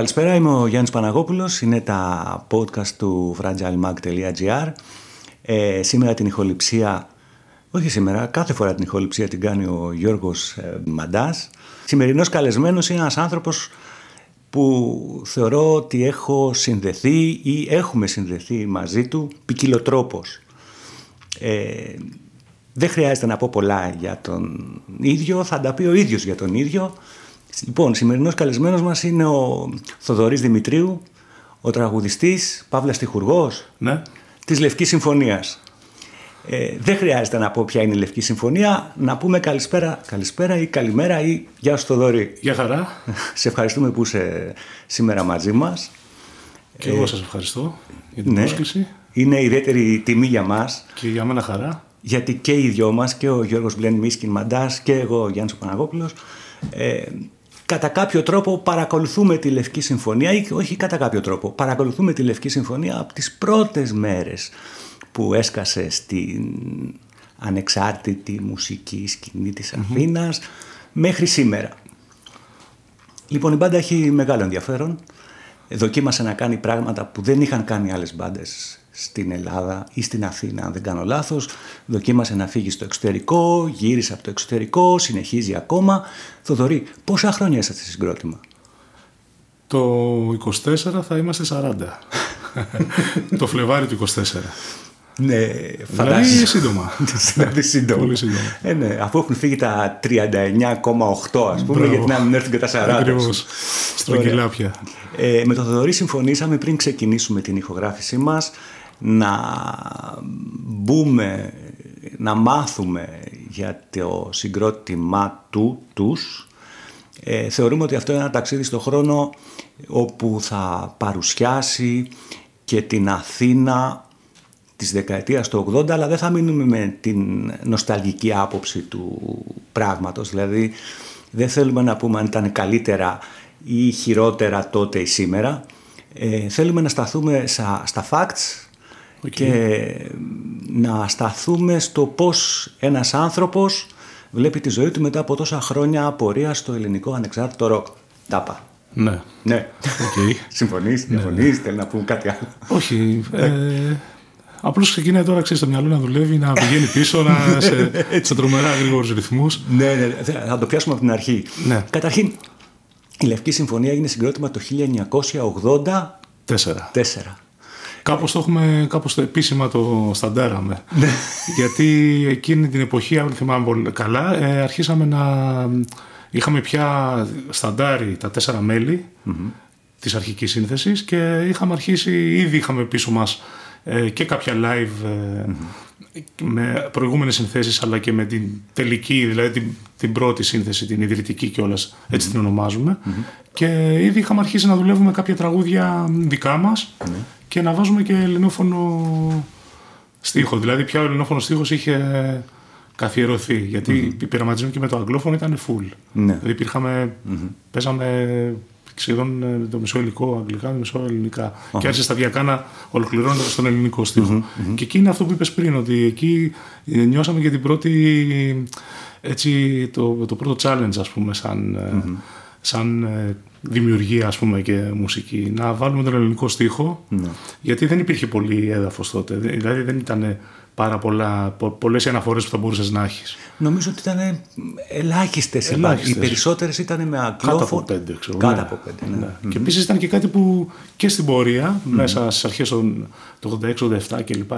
Καλησπέρα, είμαι ο Γιάννης Παναγόπουλος. Είναι τα podcast του fragilemag.gr. Ε, σήμερα την ηχοληψία, όχι σήμερα, κάθε φορά την ηχοληψία την κάνει ο Γιώργος ε, Μαντάς. Σημερινός καλεσμένος είναι ένας άνθρωπος που θεωρώ ότι έχω συνδεθεί ή έχουμε συνδεθεί μαζί του ποικιλοτρόπως. Ε, δεν χρειάζεται να πω πολλά για τον ίδιο, θα τα πει ο ίδιος για τον ίδιο. Λοιπόν, σημερινός καλεσμένος μας είναι ο Θοδωρής Δημητρίου, ο τραγουδιστής, Παύλας Τυχουργός, ναι. της Λευκής Συμφωνίας. Ε, δεν χρειάζεται να πω ποια είναι η Λευκή Συμφωνία, να πούμε καλησπέρα, καλησπέρα ή καλημέρα ή γεια σου Θοδωρή. Γεια χαρά. Σε ευχαριστούμε που είσαι σήμερα μαζί μας. Και εγώ σας ευχαριστώ για την ναι, πρόσκληση. Είναι ιδιαίτερη τιμή για μας. Και για μένα χαρά. Γιατί και οι δυο μας, και ο Γιώργος Μπλέν Μίσκιν Μαντάς και εγώ ο Γιάννης Παναγόπουλος, ε, κατά κάποιο τρόπο παρακολουθούμε τη Λευκή Συμφωνία ή όχι κατά κάποιο τρόπο, παρακολουθούμε τη Λευκή Συμφωνία από τις πρώτες μέρες που έσκασε στην ανεξάρτητη μουσική σκηνή της Αθήνας μέχρι σήμερα. Λοιπόν, η μπάντα έχει μεγάλο ενδιαφέρον. Δοκίμασε να κάνει πράγματα που δεν είχαν κάνει άλλες μπάντες στην Ελλάδα ή στην Αθήνα, αν δεν κάνω λάθος. Δοκίμασε να φύγει στο εξωτερικό, γύρισε από το εξωτερικό, συνεχίζει ακόμα. Θοδωρή, πόσα χρόνια είσαστε σε συγκρότημα; Το 24 θα είμαστε 40. το Φλεβάρι του 24. Ναι, δηλαδή φαντάζεσαι. Δηλαδή σύντομα. δηλαδή σύντομα. Πολύ σύντομα. Ε, ναι, αφού έχουν φύγει τα 39,8 ας πούμε, γιατί να μην έρθουν και τα 40. Ακριβώς. Στρογγυλά πια. Ε, με τον Θοδωρή συμφωνήσαμε πριν ξεκινήσουμε την ηχογράφησή μας να μπούμε, να μάθουμε για το συγκρότημα του, τους. Ε, θεωρούμε ότι αυτό είναι ένα ταξίδι στο χρόνο όπου θα παρουσιάσει και την Αθήνα της δεκαετίας του 80 αλλά δεν θα μείνουμε με την νοσταλγική άποψη του πράγματος δηλαδή δεν θέλουμε να πούμε αν ήταν καλύτερα ή χειρότερα τότε ή σήμερα ε, θέλουμε να σταθούμε στα, στα facts και να σταθούμε στο πώς ένας άνθρωπος βλέπει τη ζωή του μετά από τόσα χρόνια απορίας στο ελληνικό ανεξάρτητο ροκ. Τάπα. Ναι. Ναι. Okay. συμφωνείς, ναι, συμφωνείς, θέλει να πούμε κάτι άλλο. Όχι. Ε, Απλώς ξεκινάει τώρα ξέρεις, το μυαλό να δουλεύει, να πηγαίνει πίσω να, σε, σε τρομερά γρήγορους ρυθμούς. Ναι, ναι, θα το πιάσουμε από την αρχή. Ναι. Καταρχήν, η Λευκή Συμφωνία έγινε συγκρότημα το 1984. Κάπως το έχουμε, κάπως το επίσημα το σταντάραμε. Ναι. Γιατί εκείνη την εποχή, αν θυμάμαι πολύ καλά, ε, αρχίσαμε να... Είχαμε πια σταντάρει τα τέσσερα μέλη mm-hmm. της αρχικής σύνθεσης και είχαμε αρχίσει, ήδη είχαμε πίσω μας ε, και κάποια live ε, με προηγούμενες συνθέσεις αλλά και με την τελική, δηλαδή την, την πρώτη σύνθεση, την ιδρυτική κιόλας, έτσι την ονομάζουμε. Και ήδη είχαμε αρχίσει να δουλεύουμε κάποια τραγούδια δικά μας και να βάζουμε και ελληνόφωνο στίχο. Δηλαδή πια ο ελληνόφωνος στίχος είχε καθιερωθεί. Γιατί mm-hmm. η πειραματισμή και με το αγγλόφωνο ήταν full. Ναι. Δηλαδή υπήρχαμε, παίζαμε σχεδόν ε, το μισό υλικό αγγλικά, το μισό ελληνικά. Και άρχισε σταδιακά να ολοκληρώνεται στον ελληνικό Και εκεί είναι αυτό που είπες πριν, ότι εκεί ε, νιώσαμε και την πρώτη, έτσι, το, το πρώτο challenge, ας πούμε, σαν, mm σαν δημιουργία ας πούμε και μουσική να βάλουμε τον ελληνικό στίχο ναι. γιατί δεν υπήρχε πολύ έδαφος τότε δηλαδή δεν ήταν πάρα πολλά, πο, πολλές αναφορές που θα μπορούσες να έχεις. Νομίζω ότι ήταν ελάχιστες. ελάχιστες. Οι περισσότερες ήταν με αγγλόφωνο. Κάτω από πέντε, ξέρω. Κάτω ναι. από πέντε, ναι. ναι. Και επίσης ήταν και κάτι που και στην πορεία, μέσα στις αρχές του 86-87 κλπ.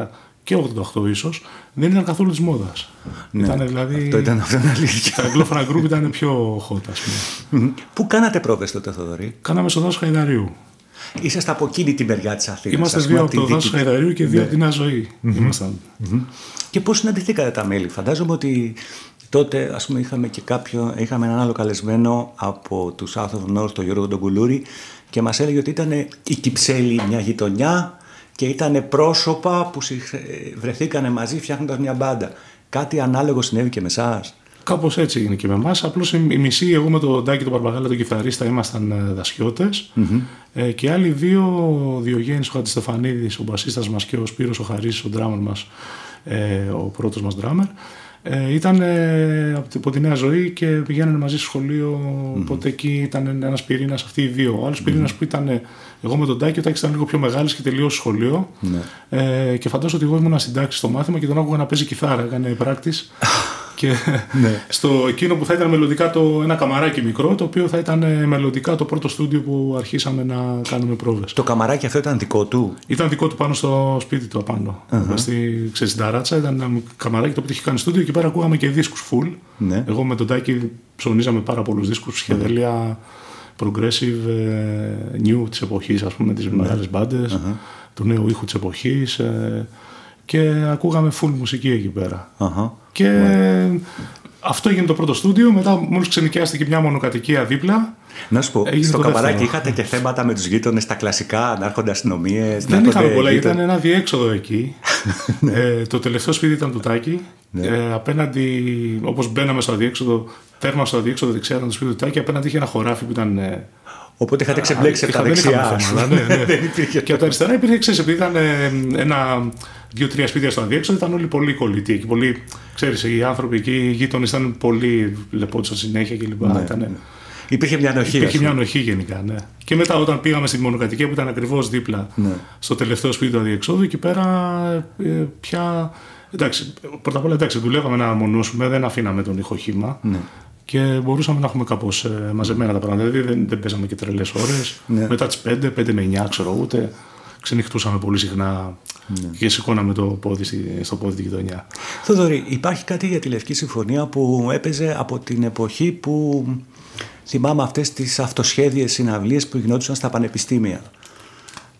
Και 88 ίσως, δεν ήταν καθόλου της μόδας. Ναι, ήταν δηλαδή. Αυτό ήταν αυτό αλήθεια. Τα αγγλόφωνα γκρουπ ήταν πιο hot, ας πούμε. Πού κάνατε πρόβες τότε, Θοδωρή; Κάναμε στο δάσος Χαϊδαρίου. Είσαστε από εκείνη τη μεριά της Αθήνας. Είμαστε δύο από το δάσο Χαϊδαρίου και δύο ναι. από την Αζωή. Mm-hmm. Και πώς συναντηθήκατε τα μέλη, Φαντάζομαι ότι τότε ας πούμε, είχαμε και κάποιο, είχαμε έναν άλλο καλεσμένο από τους South of North, τον Γιώργο Ντογκουλούρη, και μας έλεγε ότι ήταν η Κυψέλη μια γειτονιά και ήταν πρόσωπα που βρεθήκανε μαζί φτιάχνοντας μια μπάντα. Κάτι ανάλογο συνέβη και με εσάς; Κάπως έτσι έγινε και με εμάς. Απλώς η μισή, εγώ με τον Ντάκη τον Παρπαγάλα, τον κιθαρίστα, ήμασταν ε, δασιώτες. Mm-hmm. Ε, και άλλοι δύο, ο Διογέννης ο Χατζηστεφανίδης, ο μπασίστας μας και ο Σπύρος ο Χαρίς, ο ντράμερ μας, ε, ο πρώτος μας ντράμερ. Ε, ήταν ε, από τη Νέα Ζωή και πηγαίνανε μαζί στο σχολείο. Mm-hmm. Οπότε εκεί ήταν ένας πυρήνας, αυτοί οι δύο. Ο άλλος mm-hmm. πυρήνας που ήταν εγώ με τον Τάκη, ο Τάκης ήταν λίγο πιο μεγάλος και τελείωσε σχολείο. Ναι. Ε, και φαντάζομαι ότι εγώ ήμουν συντάξει στο μάθημα και τον άκουγα να παίζει κιθάρα, έκανε πράκτης. και ναι. στο εκείνο που θα ήταν μελλοντικά το, ένα καμαράκι μικρό, το οποίο θα ήταν ε, μελλοντικά το πρώτο στούντιο που αρχίσαμε να κάνουμε πρόβες. Το καμαράκι αυτό ήταν δικό του; Ήταν δικό του πάνω στο σπίτι του απάνω. Uh-huh. Στη, ξέρεις, στην Ταράτσα ήταν ένα καμαράκι το οποίο είχε κάνει στούντιο και πέρα ακούγαμε και δίσκους full. Ναι. Εγώ με τον Τάκη ψωνίζαμε πάρα πολλούς δίσκους, σχεδέλια progressive ε, new της εποχής, ας πούμε, τι ναι. μεγάλες μπάντες, uh-huh. του νέου ήχου της εποχής. Ε, και ακούγαμε full μουσική εκεί πέρα. Uh-huh. Και ναι. αυτό έγινε το πρώτο στούντιο. Μετά, μόλις ξενικιάστηκε μια μονοκατοικία δίπλα. Να σου πω, στο καμπαράκι είχατε και θέματα με τους γείτονες, τα κλασικά, να έρχονται αστυνομίες. Δεν είχαμε πολλά, ήταν ένα διέξοδο εκεί. Ναι. ε, το τελευταίο σπίτι ήταν του Τάκη. Ναι. Ε, απέναντι, όπως μπαίναμε στο αδιέξοδο, τέρμα στο αδιέξοδο δεξιά ήταν το σπίτι του Τάκη, απέναντι είχε ένα χωράφι που ήταν. Ε, Οπότε είχατε ξεμπλέξει από τα δεξιά. Ναι, ναι. και από τα αριστερά υπήρχε, ξέρεις, επειδή ήταν ε, ένα δύο-τρία σπίτια στο αδιέξοδο, ήταν όλοι πολύ κολλητοί. Και πολύ, ξέρεις, οι άνθρωποι εκεί, οι γείτονες ήταν πολύ λεπόντουσαν συνέχεια κλπ. Ναι, ναι. Υπήρχε μια ανοχή. Υπήρχε μια ανοχή γενικά, ναι. Και μετά όταν πήγαμε στη μονοκατοικία που ήταν ακριβώς δίπλα ναι. στο τελευταίο σπίτι του αδιεξόδου, εκεί πέρα ε, πια. Εντάξει, πρώτα απ' όλα εντάξει, δουλεύαμε να μονώσουμε, δεν αφήναμε τον ηχοχήμα. Ναι. Και μπορούσαμε να έχουμε κάπως ε, μαζεμένα τα πράγματα. Δηλαδή δεν, δεν παίζαμε και τρελές ώρες. Ναι. Μετά τις 5, 5 με 9, ξέρω ούτε. Ξενυχτούσαμε πολύ συχνά ναι. και σηκώναμε το πόδι στο πόδι τη γειτονιά. Θοδωρή, υπάρχει κάτι για τη Λευκή Συμφωνία που έπαιζε από την εποχή που θυμάμαι αυτές τις αυτοσχέδιες συναυλίες που γινόντουσαν στα πανεπιστήμια;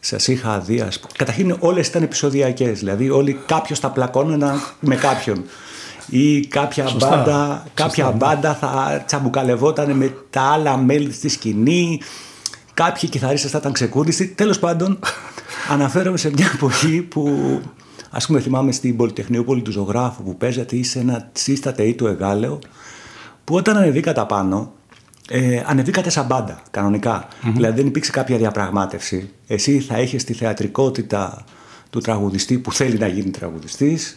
Σας είχα δει, ας πούμε. Καταρχήν όλες ήταν επεισοδιακές. Δηλαδή, όλοι κάποιος θα πλακώνονταν με κάποιον. Ή κάποια, μπάντα, κάποια ναι. μπάντα θα τσαμπουκαλευόταν με τα άλλα μέλη στη σκηνή. Κάποιοι κιθαρίστες θα ήταν ξεκούρδιστοι. Τέλος πάντων, αναφέρομαι σε μια εποχή που ας πούμε θυμάμαι στην Πολυτεχνιούπολη του Ζωγράφου που παίζατε ή σε ένα σύστατε ή του Εγάλεο που όταν ανεβήκατε πάνω ε, ανεβήκατε σαν μπάντα κανονικά. Δηλαδή δεν υπήρξε κάποια διαπραγμάτευση. Εσύ θα είχε τη θεατρικότητα του τραγουδιστή που θέλει να γίνει τραγουδιστής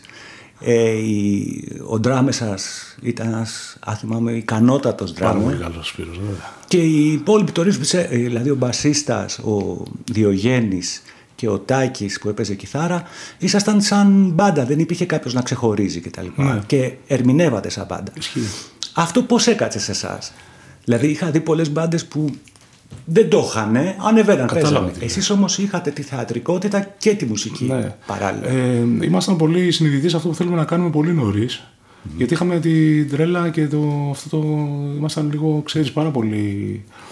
ε, η, ο ντράμες σας ήταν ένας, αν θυμάμαι, ικανότατος ντράμε. Πάρα πολύ καλός Σπύρος, βέβαια. Και οι υπόλοιποι το ε, δηλαδή ο μπασίστας, ο Διογέννης και ο Τάκης που έπαιζε κιθάρα, ήσασταν σαν μπάντα. Δεν υπήρχε κάποιος να ξεχωρίζει κτλ. Και, ναι. και ερμηνεύατε σαν μπάντα. Αυτό πώς έκατσε σε εσάς; Δηλαδή είχα δει πολλές μπάντες που δεν το είχαν, ανεβαίναν, παίζανε. Εσείς όμως είχατε τη θεατρικότητα και τη μουσική ναι. παράλληλα. Ε, ήμασταν πολύ συνειδητοί σε αυτό που θέλουμε να κάνουμε πολύ νωρίς. Γιατί είχαμε την τρέλα και το, αυτό το. ήμασταν λίγο, ξέρεις, πάρα πολύ ε,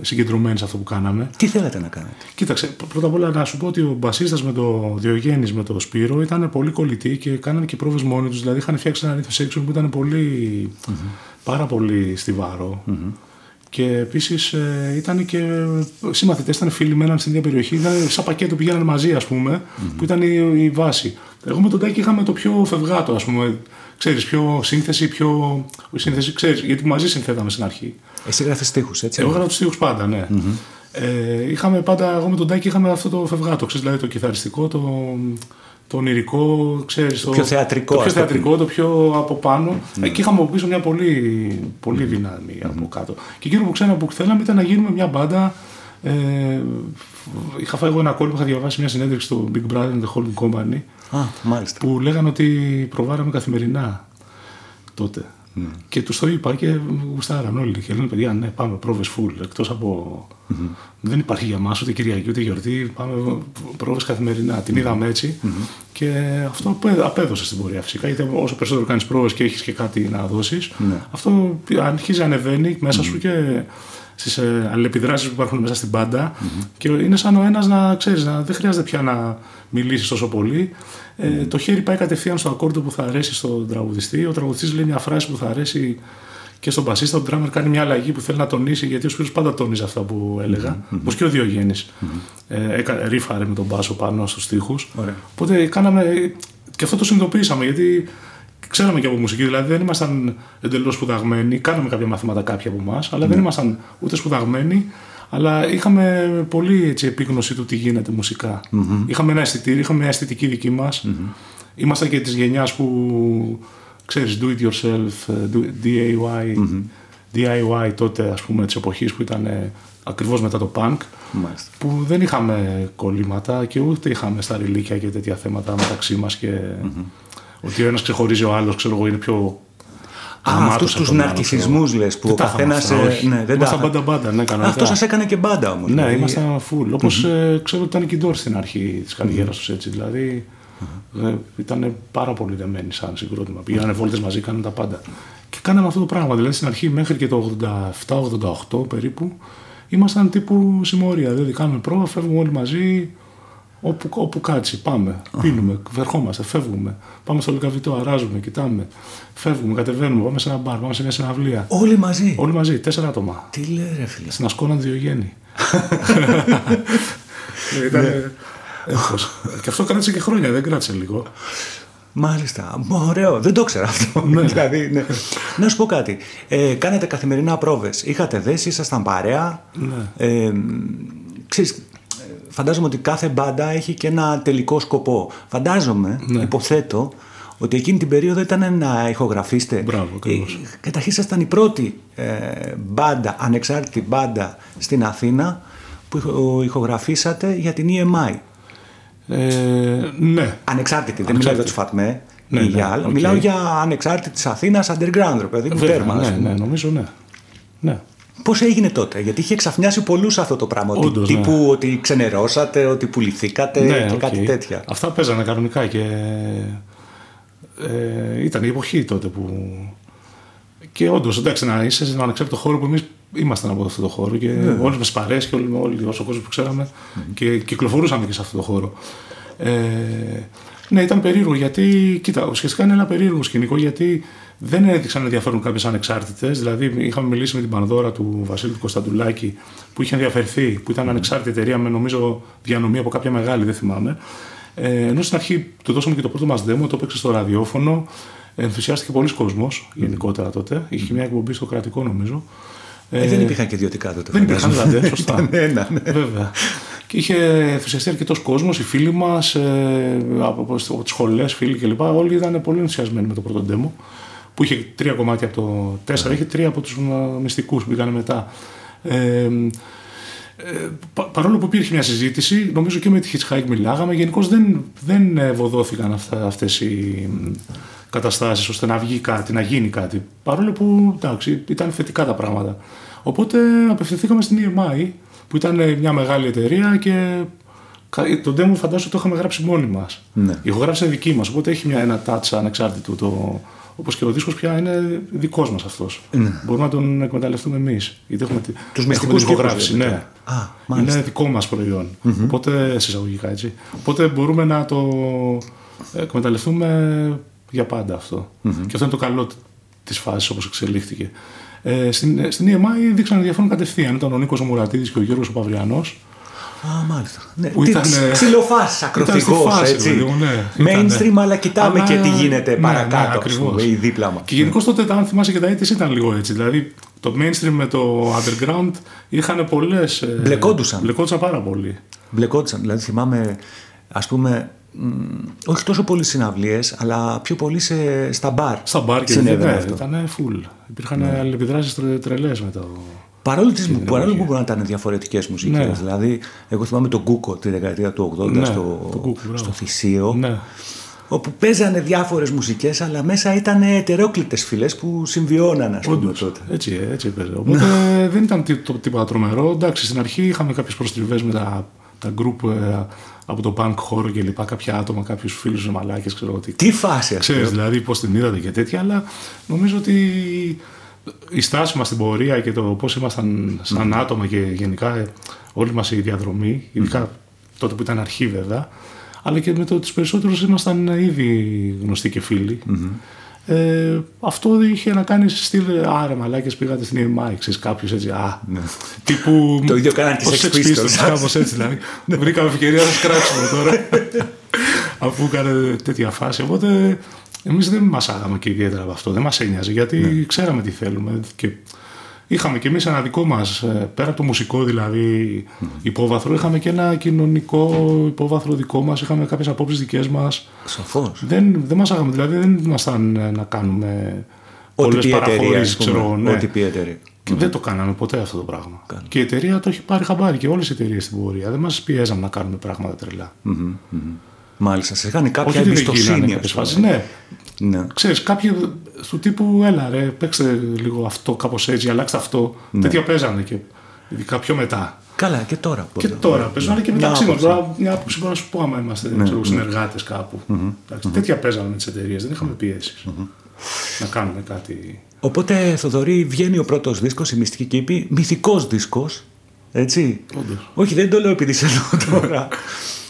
συγκεντρωμένοι σε αυτό που κάναμε. Τι θέλατε να κάνετε; Κοίταξε, πρώτα απ' όλα να σου πω ότι ο μπασίστας με το Διογέννης με το Σπύρο ήταν πολύ κολλητοί και κάνανε και πρόβες μόνοι τους. Δηλαδή είχαν φτιάξει ένα ρήθο έξω που ήταν πολύ, πάρα πολύ και επίσης ε, ήταν και συμμαθητές, ήταν φίλοι μέναν στην ίδια περιοχή. Ήταν σαν πακέτο πηγαίνανε μαζί, ας πουμε που ήταν η, η, βάση. Εγώ με τον Τάκη είχαμε το πιο φευγάτο, ας πούμε. Ξέρεις, πιο σύνθεση, πιο. Σύνθεση, ξέρεις, γιατί μαζί συνθέταμε στην αρχή. Εσύ γράφεις στίχους, έτσι. Εγώ γράφω του στίχους πάντα, ναι. Mm-hmm. Ε, είχαμε πάντα, εγώ με τον Τάκη είχαμε αυτό το φευγάτο, ξέρεις, δηλαδή το κιθαριστικό, το, το ονειρικό, ξέρεις, το, το πιο θεατρικό, το πιο, θεατρικό, το πιο από πάνω. Mm. Εκεί είχαμε από πίσω μια πολύ, πολύ δύναμη mm. από κάτω. Και εκείνο που ξέρω που θέλαμε ήταν να γίνουμε μια μπάντα. Ε, είχα φάει εγώ ένα κόλπο, είχα διαβάσει μια συνέντευξη στο Big Brother and the Holding Company. Α, μάλιστα. Που λέγανε ότι προβάραμε καθημερινά τότε. Mm. Και του το είπα και γουστάραν όλοι. Και λένε παιδιά, ναι, πάμε πρόβες full. Εκτός από. Mm-hmm. Δεν υπάρχει για μα ούτε Κυριακή ούτε γιορτή. Πάμε πρόβες καθημερινά. Την είδαμε έτσι. Mm-hmm. Και αυτό απέδωσε στην πορεία φυσικά. Γιατί όσο περισσότερο κάνεις πρόβες και έχεις και κάτι να δώσεις, mm-hmm. αυτό αρχίζει να ανεβαίνει μέσα σου και στις ε, αλληλεπιδράσεις που υπάρχουν μέσα στην πάντα. Και είναι σαν ο ένας να ξέρεις, να δεν χρειάζεται πια να μιλήσεις τόσο πολύ. Ε, το χέρι πάει κατευθείαν στο ακόρντο που θα αρέσει στον τραγουδιστή. Ο τραγουδιστής λέει μια φράση που θα αρέσει και στον μπασίστα. Ο drummer κάνει μια αλλαγή που θέλει να τονίσει, γιατί ο Σπύρος πάντα τόνιζε αυτά που έλεγα. Mm-hmm. Όπως και ο Διογέννης. Mm-hmm. Ε, ρίφαρε με τον μπάσο πάνω στους τοίχου. Οπότε κάναμε. Και αυτό το συνειδητοποίησαμε, γιατί ξέραμε και από μουσική, δηλαδή δεν ήμασταν εντελώς σπουδαγμένοι. Κάναμε κάποια μαθήματα κάποιοι από εμάς, αλλά δεν ήμασταν ούτε σπουδαγμένοι, αλλά είχαμε πολύ έτσι, επίγνωση του τι γίνεται μουσικά. Mm-hmm. Είχαμε ένα αισθητήριο, είχαμε μια αισθητική δική μας. Mm-hmm. Ήμασταν και της γενιάς που ξέρεις, do it yourself, ε, do, DIY, DIY τότε ας πούμε της εποχής που ήταν ε, ακριβώς μετά το punk Μάλιστα. που δεν είχαμε κολλήματα και ούτε είχαμε στα ρηλίκια και τέτοια θέματα μεταξύ μας και ότι ο ένας ξεχωρίζει ο άλλος, ξέρω εγώ, είναι πιο Α, γαμάτος αυτούς από τους τον άλλο, ναρκισισμούς ξέρω. λες που Δεν ο τα είχαμε καθένας. αυτά, όχι. Ναι, δεν Ήμασταν τα μπάντα μπάντα, ναι, κανονικά. Αυτός σα έκανε και μπάντα όμως. Ναι, ήμασταν full. Όπως ε, ξέρω ότι ήταν και η Ντόρ στην αρχή της καριέρας τους έτσι. Δηλαδή ε, ήταν πάρα πολύ δεμένοι σαν συγκρότημα. Πήγανε βόλτες μαζί, κάνανε τα πάντα. Και κάναμε αυτό το πράγμα. Δηλαδή στην αρχή μέχρι και το 87-88 περίπου ήμασταν τύπου συμμορία. Δηλαδή κάνουμε πρόβα, φεύγουμε όλοι μαζί. Όπου, όπου κάτσει, πάμε. Πίνουμε, ερχόμαστε, φεύγουμε. Πάμε στο λικαβιτό, αράζουμε, κοιτάμε. Φεύγουμε, κατεβαίνουμε, πάμε σε ένα μπαρ, πάμε σε μια συναυλία. Όλοι μαζί; Όλοι μαζί, τέσσερα άτομα. Τι λέει, ρε φίλε; Στην Ασκόνα Διογέννη. Ήταν έχος. Και αυτό κράτησε και χρόνια, δεν κράτησε λίγο. Μάλιστα. Μ, Ωραίο. Δεν το ξέρω αυτό. δηλαδή, ναι. Να σου πω κάτι. Ε, κάνετε καθημερινά πρόβες. Είχατε δέσει, ήσασταν παρέα. Ναι. Ε, ξέρεις, ε, φαντάζομαι ότι κάθε μπάντα έχει και ένα τελικό σκοπό. Φαντάζομαι, Ναι. υποθέτω, ότι εκείνη την περίοδο ήταν να ηχογραφήσετε. Μπράβο, ακριβώς. Ε, καταρχήν ήσασταν η πρώτη ε, μπάντα, ανεξάρτητη μπάντα στην Αθήνα που ηχο- ηχογραφήσατε για την EMI. Ε, ναι. Ανεξάρτητη, δεν μιλάω για τους ΦΑΤΜΕ Ναι, ή ναι, για άλλα. οκ. Μιλάω για ανεξάρτητης τη Αθήνας, underground, ρε παιδί μου, Βέβαια, τέρμα. ας ναι, πούμε. ναι, νομίζω ναι. Ναι. Πώς έγινε τότε, Γιατί είχε ξαφνιάσει πολλούς αυτό το πράγμα. ότι Όντως, τύπου ότι ξενερώσατε, ότι πουληθήκατε ναι, και οκ. κάτι τέτοια. Αυτά παίζανε κανονικά και ε, ήταν η εποχή τότε που. Και όντως, εντάξει, να είσαι σε έναν ανεξάρτητο χώρο που εμείς ήμασταν από αυτό το χώρο και Ναι. όλες μας παρέες και όλοι, όλοι όσο κόσμο που ξέραμε και κυκλοφορούσαμε και σε αυτό το χώρο. Ε, ναι, ήταν περίεργο γιατί, κοίτα, ουσιαστικά είναι ένα περίεργο σκηνικό γιατί δεν έδειξαν ενδιαφέρον κάποιες ανεξάρτητες. Δηλαδή, είχαμε μιλήσει με την Πανδώρα του Βασίλη του Κωνσταντουλάκη που είχε ενδιαφερθεί, που ήταν ανεξάρτητη εταιρεία με νομίζω διανομή από κάποια μεγάλη, δεν θυμάμαι. Ε, ενώ στην αρχή του δώσαμε και το πρώτο μας demo, το έπαιξε στο ραδιόφωνο. Ενθουσιάστηκε πολλοί κόσμος γενικότερα τότε. Είχε μια εκπομπή στο κρατικό, νομίζω. Ε, δεν υπήρχαν και ιδιωτικά τότε. Δεν υπήρχαν φαντάζομαι. δηλαδή, σωστά. Ήταν ένα, ναι. Βέβαια. Και είχε ενθουσιαστεί αρκετός κόσμος, οι φίλοι μας, ε, από, από, από τις σχολές, φίλοι κλπ. Όλοι ήταν πολύ ενθουσιασμένοι με το πρώτο demo. Που είχε τρία κομμάτια από το τέσσερα, είχε τρία από τους μυστικούς που πήγαν μετά. Ε, ε, πα- παρόλο που υπήρχε μια συζήτηση, νομίζω και με τη Hitchhike μιλάγαμε, γενικώς δεν, δεν ευωδόθηκαν αυτά, αυτές οι μ, καταστάσεις ώστε να βγει κάτι, να γίνει κάτι. Παρόλο που εντάξει, ήταν θετικά τα πράγματα. Οπότε απευθυνθήκαμε στην EMI, που ήταν ε, μια μεγάλη εταιρεία και κα- το demo φαντάζομαι το είχαμε γράψει μόνοι μας. Ναι. Η ηχογράφηση είναι δική μας, οπότε έχει μια, ένα touch ανεξάρτητο. Το, όπως και ο δίσκος πια είναι δικός μας αυτός. Μπορούμε να τον εκμεταλλευτούμε εμείς. Γιατί έχουμε, τη- Τους έχουμε μυστικούς την ηχογράφηση. κύκλους, Ναι. λέτε. Α, μάλιστα. Είναι δικό μας προϊόν. Οπότε, σε εισαγωγικά έτσι. Οπότε μπορούμε να το εκμεταλλευτούμε για πάντα αυτό. Και αυτό είναι το καλό της φάσης όπως εξελίχθηκε. Ε, στην, στην EMI δείξαν ενδιαφέρον κατευθείαν. Ήταν ο Νίκος Μουρατίδης και ο Γιώργος ο Παυριανός. Α, μάλιστα. Ναι. Που Τι ήταν, ξ- ε, Ξυλοφάσεις, στη ακροθυγός, φάση, έτσι. ρε παιδί μου, ναι. Mainstream, Ήτανε. αλλά κοιτάμε Αλλά- και τι γίνεται ναι, παρακάτω, ναι, ας πούμε, ακριβώς. ή δίπλα μας. Και γενικώς τότε, αν θυμάσαι και τα έτης, ήταν λίγο έτσι. Δηλαδή, το mainstream με το underground είχαν πολλές. Μπλεκόντουσαν. Μπλεκόντουσαν πάρα πολύ. Μπλεκόντουσαν. Δηλαδή θυμάμαι, ας πούμε, μ, όχι τόσο πολλοί συναυλίες, αλλά πιο πολύ σε, στα μπαρ. Στα μπαρ και συνέβαινε ναι, αυτό. ήταν full. Υπήρχαν ναι. αλληλεπιδράσεις τρε, τρελές με το. Παρόλο, τις, παρόλο που μπορεί να ήταν διαφορετικές μουσικές. Ναι. Δηλαδή, εγώ θυμάμαι τον Κούκο τη δεκαετία του 80 Ναι, στο, τον Κούκο, μπράβο. στο Θησίο. Ναι. Όπου παίζανε διάφορες μουσικές, αλλά μέσα ήταν ετερόκλητες φυλές που συμβιώναν, ας πούμε, Όντως, τότε. έτσι, έτσι έπαιζε. Οπότε δεν ήταν τί- το- τίποτα τρομερό. Εντάξει, στην αρχή είχαμε κάποιες προστριβές με τα, τα group ε, από το punk χώρο και λοιπά. Κάποια άτομα, κάποιους φίλους μαλάκες, ξέρω εγώ τι. Τι φάση αυτή. Ξέρεις δηλαδή πώς την είδατε και τέτοια, αλλά νομίζω ότι η στάση μας στην πορεία και το πώς ήμασταν σαν άτομα και γενικά ε, όλη μας η διαδρομή, ειδικά τότε που ήταν αρχή βέβαια, αλλά και με το τους περισσότερους ήμασταν ήδη γνωστοί και φίλοι. Ε, αυτό είχε να κάνει σε στυλ άρα μαλάκες πήγατε στην EMI, ξέρεις κάποιος έτσι, α, τύπου... Το ίδιο κάνανε και ως Sex Sex Pistols. Pistols, κάπως έτσι δηλαδή. Βρήκαμε ευκαιρία να σκράψουμε τώρα, αφού έκανε τέτοια φάση, οπότε εμείς δεν μας άγαμε και ιδιαίτερα από αυτό, δεν μας ένοιαζε, γιατί ξέραμε τι θέλουμε και είχαμε κι εμείς ένα δικό μας, πέρα από το μουσικό δηλαδή υπόβαθρο, είχαμε και ένα κοινωνικό υπόβαθρο δικό μας. Είχαμε κάποιες απόψεις δικές μας. Σαφώς. Δεν, δεν μας άγαμε, δηλαδή δεν ήμασταν ε, να κάνουμε πολλές παραχωρήσει, ξέρω ναι. Ό,τι πει η εταιρεία. Και δεν το κάναμε ποτέ αυτό το πράγμα. Και η εταιρεία το έχει πάρει χαμπάρι και όλες οι εταιρείες στην πορεία. Δεν μας πιέζαμε να κάνουμε πράγματα τρελά. Μάλιστα, σε είχαν κάποια εμπιστοσύνη. Ναι. ναι. Ξέρεις, κάποιοι του τύπου, έλα ρε, παίξτε λίγο αυτό, κάπως έτσι, αλλάξτε αυτό. Ναι. Τέτοια παίζανε και ειδικά πιο μετά. Καλά, και τώρα. Και τώρα παίζουν, αλλά και μεταξύ μα. Μια άποψη μπορώ να σου πω, άμα είμαστε ναι, ναι. συνεργάτες κάπου. Mm-hmm. Τέτοια παίζαμε με τις εταιρείες, δεν είχαμε πιέσεις να κάνουμε κάτι. Οπότε, Θοδωρή, βγαίνει ο πρώτος δίσκος, η μυστική κήπη, μυθικός δίσκος. Έτσι; Όντως. Όχι, δεν το λέω επειδή σε τώρα.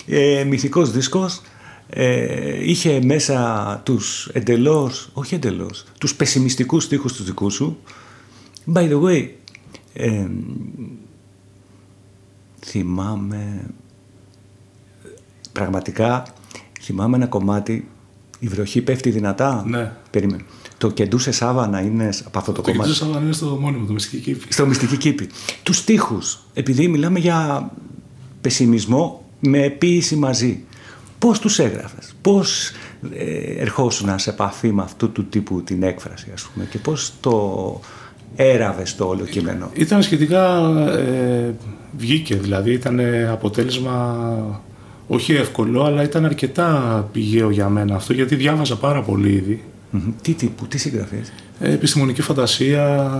ε, μυθικός δίσκος ε, είχε μέσα τους εντελώς, όχι εντελώς, τους πεσημιστικούς στίχους τους δικούς σου. By the way, ε, θυμάμαι, πραγματικά θυμάμαι ένα κομμάτι, η βροχή πέφτει δυνατά. Ναι. Περίμενε. Το κεντούσες Σάβα είναι από αυτό το, το κομμάτι; Το κεντούσε Σάβα είναι στο μόνιμο, το μυστική κήπη. Στο μυστική κήπη. Τους στίχους, επειδή μιλάμε για πεσημισμό με ποίηση μαζί. Πώς τους έγραφες, πώς ε, ερχόσουν σε επαφή με αυτού του τύπου την έκφραση ας πούμε και πώς το έραβες το όλο κείμενο; Ήταν σχετικά, ε, βγήκε δηλαδή, ήταν αποτέλεσμα όχι εύκολο αλλά ήταν αρκετά πηγαίο για μένα αυτό γιατί διάβαζα πάρα πολύ ήδη. Τι τύπου, τι συγγραφές. Ε, επιστημονική φαντασία,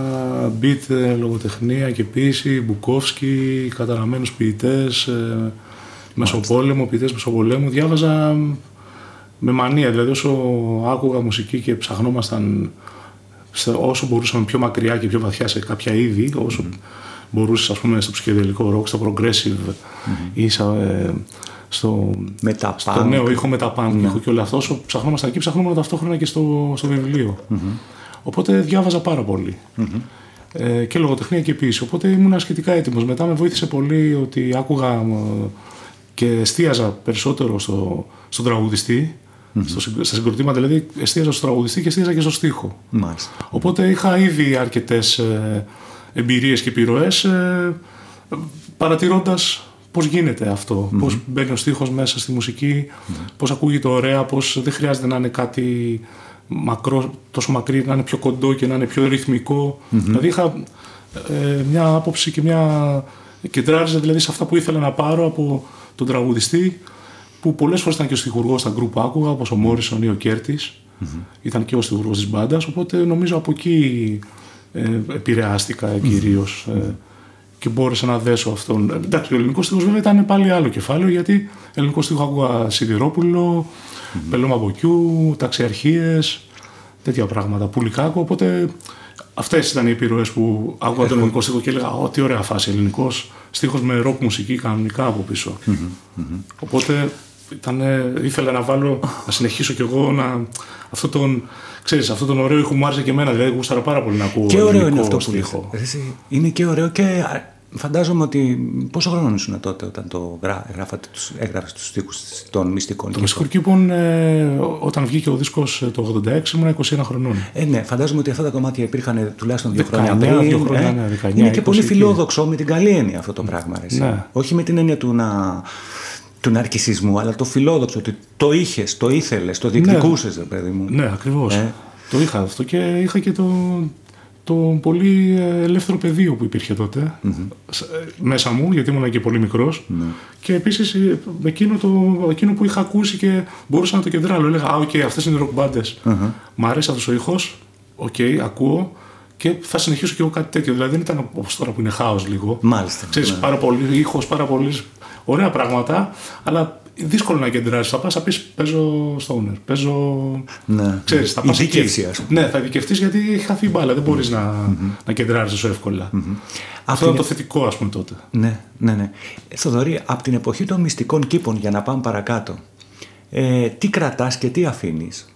beat, ε, λογοτεχνία και ποίηση, Μπουκόφσκι, καταραμένους ποιητές, ε, Μεσοπόλεμο, ποιητές Μεσοπολέμου, διάβαζα με μανία. Δηλαδή, όσο άκουγα μουσική και ψαχνόμασταν όσο μπορούσαμε πιο μακριά και πιο βαθιά σε κάποια είδη, όσο mm. μπορούσες, ας πούμε, στο ψυχεδελικό ροκ, στο progressive mm-hmm. ή ε, στο, στο νέο ήχο με τα punk ήχο και όλα αυτά. Όσο ψαχνόμασταν εκεί, ψαχνόμουν ταυτόχρονα και στο, στο βιβλίο. Mm-hmm. Οπότε διάβαζα πάρα πολύ. Mm-hmm. Ε, και λογοτεχνία και επίση. Οπότε ήμουν σχετικά έτοιμος. Μετά με βοήθησε πολύ ότι άκουγα ε, και εστίαζα περισσότερο στο, στον τραγουδιστή, mm-hmm. στο, στα συγκροτήματα δηλαδή εστίαζα στο τραγουδιστή και εστίαζα και στο στίχο. Μάλιστα. Οπότε είχα ήδη αρκετές ε, εμπειρίες και επιρροές ε, παρατηρώντας πώς γίνεται αυτό, mm-hmm. πώς μπαίνει ο στίχος μέσα στη μουσική, mm-hmm. πώς ακούγεται ωραία, πώς δεν χρειάζεται να είναι κάτι μακρό, τόσο μακρύ, να είναι πιο κοντό και να είναι πιο ρυθμικό. Δηλαδή είχα ε, μια άποψη και μια κεντράριζα δηλαδή σε αυτά που ήθελα να πάρω από τον τραγουδιστή που πολλές φορές ήταν και ο στιχουργός στα γκρουπ άκουγα όπως ο Μόρισον ή ο κερτης ήταν και ο στιχουργός της μπάντας, οπότε νομίζω από εκεί ε, επηρεάστηκα κυρίως ε, και μπόρεσα να δέσω αυτόν. Εντάξει, ο ελληνικός στίχος βέβαια ήταν πάλι άλλο κεφάλαιο γιατί ελληνικό στίχο άκουγα Σιδηρόπουλο, mm-hmm. Πελώμα Μποκιού, Ταξιαρχίες, τέτοια πράγματα. Πουλικάκο. Οπότε αυτές ήταν οι επιρροές που άκουγα τον ελληνικό στίχο και έλεγα: Ω, τι ωραία φάση ελληνικός στίχος με ροκ μουσική κανονικά από πίσω. Οπότε ήταν, ήθελα να βάλω, να συνεχίσω κι εγώ να, αυτό τον, ξέρεις, αυτό τον ωραίο ήχο μου άρεσε και εμένα, δηλαδή γούσταρα πάρα πολύ να ακούω Και ωραίο είναι αυτό που στίχο. Είναι και ωραίο και Φαντάζομαι ότι πόσο χρόνος ήσουν τότε όταν το γράφατε, τους, έγραφες τους στίχους των μυστικών Το μυστικό κήπων ε, όταν βγήκε ο δίσκος ε, το 86 ήμουν 21 χρονών. Ε, ναι, φαντάζομαι ότι αυτά τα κομμάτια υπήρχαν τουλάχιστον δύο χρόνια πριν. Δύο χρόνια, ε. ναι, 19, είναι και πολύ φιλόδοξο με την καλή έννοια αυτό το πράγμα. Ναι. Όχι με την έννοια του να του ναρκισισμού, αλλά το φιλόδοξο, ότι το είχες, το ήθελες, το διεκδικούσες, ναι. παιδί μου. Ναι, ακριβώς. Ε. Το είχα αυτό και είχα και το, το πολύ ελεύθερο πεδίο που υπήρχε τότε μέσα μου, γιατί ήμουν και πολύ ναι. Και επίσης ε, εκείνο, το, εκείνο που είχα ακούσει και μπορούσα να το κεντράρω. Έλεγα, Α, OK, okay, αυτές είναι ροκ μπάντες. Mm-hmm. Μ' αρέσει αυτός ο ήχος. OK, okay, ακούω και θα συνεχίσω και εγώ κάτι τέτοιο. Δηλαδή δεν ήταν όπως τώρα που είναι χάος λίγο. Μάλιστα. Ξέρεις, ναι. πάρα πολύ ήχος, πάρα πολύ ωραία πράγματα, αλλά δύσκολο να κεντράσει. Θα πας να πεις παίζω stoner, παίζω. Ναι. Ξέρεις, θα πας εκεί. Ναι, θα ειδικευτεί γιατί έχει χαθεί μπάλα. Δεν μπορείς να, mm-hmm. να κεντράρεις τόσο εύκολα. Mm-hmm. Αυτό είναι το θετικό, ας πούμε τότε. Ναι, ναι, ναι. Θοδωρή, από την εποχή των μυστικών κήπων, για να πάμε παρακάτω, ε, τι κρατάς και τι αφήνεις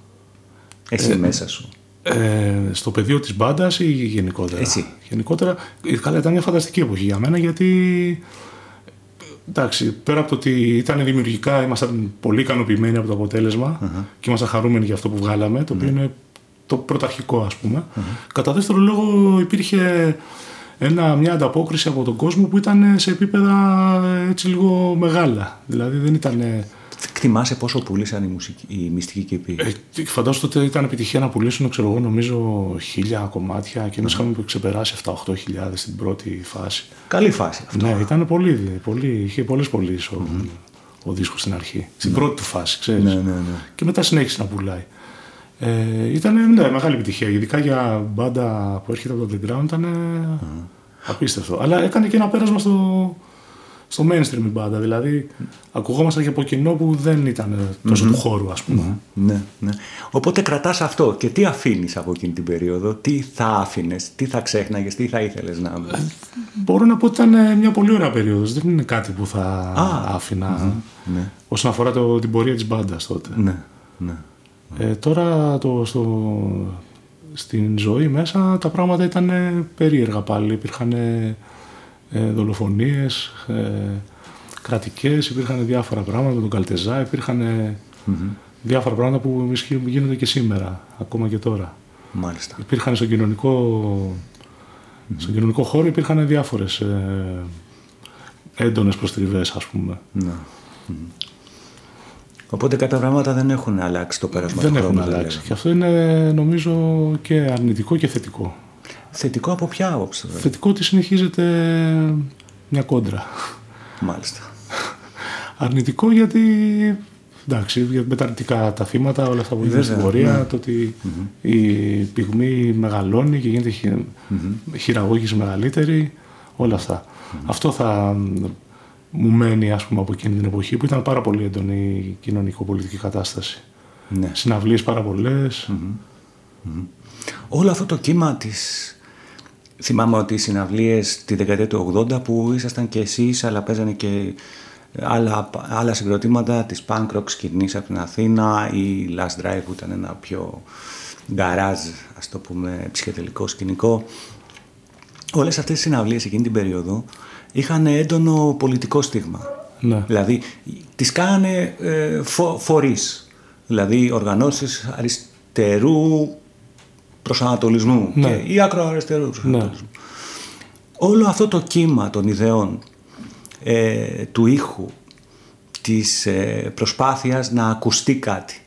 εσύ ε, μέσα σου; Ε, στο πεδίο της μπάντας ή γενικότερα; Εσύ. Γενικότερα, καλά, ήταν μια φανταστική εποχή για μένα γιατί εντάξει, πέρα από το ότι ήταν δημιουργικά, ήμασταν πολύ ικανοποιημένοι από το αποτελεσμα uh-huh. και ήμασταν χαρούμενοι για αυτό που βγάλαμε, το οποίο uh-huh. είναι το πρωταρχικό ας πούμε. Uh-huh. Κατά δεύτερο λόγο υπήρχε ένα, μια ανταπόκριση από τον κόσμο που ήταν σε επίπεδα έτσι λίγο μεγάλα. Δηλαδή δεν ήταν Θυμάσαι πόσο πουλήσαν οι, μουσικοί, οι μυστικοί κήποι. Ε, φαντάζομαι ότι ήταν επιτυχία να πουλήσουν, ξέρω εγώ, νομίζω χίλια κομμάτια και εμεί είχαμε ξεπεράσει 7-8 χιλιάδες στην πρώτη φάση. Καλή φάση αυτό. Ναι, ήταν πολύ, πολύ είχε πολλές πωλήσεις ο, mm-hmm. ο δίσκος στην αρχή. Στην πρώτη του φάση, ξέρεις. Ναι, ναι, ναι. Και μετά συνέχισε να πουλάει. Ε, ήταν ναι, μεγάλη επιτυχία. Ειδικά για μπάντα που έρχεται από το underground ήταν mm. απίστευτο. Αλλά έκανε και ένα πέρασμα στο, στο mainstream η μπάντα. Δηλαδή, ακουγόμασταν και από κοινό που δεν ήταν τόσο του χώρου, ας πούμε. Ναι, ναι. Οπότε κρατάς αυτό και τι αφήνεις από εκείνη την περίοδο, τι θα άφηνες, τι θα ξέχναγες, τι θα ήθελες να. Ε, μπορώ να πω ότι ήταν ε, μια πολύ ωραία περίοδος. Δεν είναι κάτι που θα Α, άφηνα ναι. όσον αφορά το, την πορεία της μπάντας τότε. Ναι, ναι. Ε, τώρα το, στο, στην ζωή μέσα τα πράγματα ήταν περίεργα πάλι. Υπήρχαν ε, δολοφονίες ε, κρατικές, υπήρχαν διάφορα πράγματα με τον Καλτεζά, υπήρχαν διάφορα πράγματα που γίνονται και σήμερα, ακόμα και τώρα. Μάλιστα. Υπήρχαν στον κοινωνικό, στον κοινωνικό χώρο υπήρχαν διάφορες ε, έντονες προστριβές, ας πούμε. Ναι. Οπότε κάποια πράγματα δεν έχουν αλλάξει το πέρασμα δεν του χρόνου. Δεν έχουν αλλάξει. Και αυτό είναι νομίζω και αρνητικό και θετικό. Θετικό από ποια άποψη. Θετικό ότι συνεχίζεται μια κόντρα. Μάλιστα. Αρνητικό γιατί εντάξει, με τα αρνητικά τα θύματα, όλα αυτά που γίνεται στην πορεία, ναι. το οτι η πυγμή μεγαλώνει και γίνεται χει... mm-hmm. χειραγώγηση μεγαλύτερη, όλα Αυτό θα μου μένει ας πούμε από εκείνη την εποχή που ήταν πάρα πολύ έντονη η κοινωνικο-πολιτική κατάσταση. Ναι. Συναυλίες πάρα Όλο αυτό το κύμα της Θυμάμαι ότι οι συναυλίες τη δεκαετία του 80 που ήσασταν και εσείς αλλά παίζανε και άλλα, άλλα συγκροτήματα της punk rock σκηνής από την Αθήνα ή Last Drive που ήταν ένα πιο γκαράζ ας το πούμε ψυχεδελικό σκηνικό. Όλες αυτές οι συναυλίες εκείνη την περίοδο είχαν έντονο πολιτικό στίγμα. Ναι. Δηλαδή τις κάνανε ε, φο, φορείς. Δηλαδή οργανώσεις αριστερού προσανατολισμού ναι. και, ή ακροαριστερούς ναι. προσανατολισμού. Όλο αυτό το κύμα των ιδεών, ε, του ήχου, της ε, προσπάθειας να ακουστεί κάτι,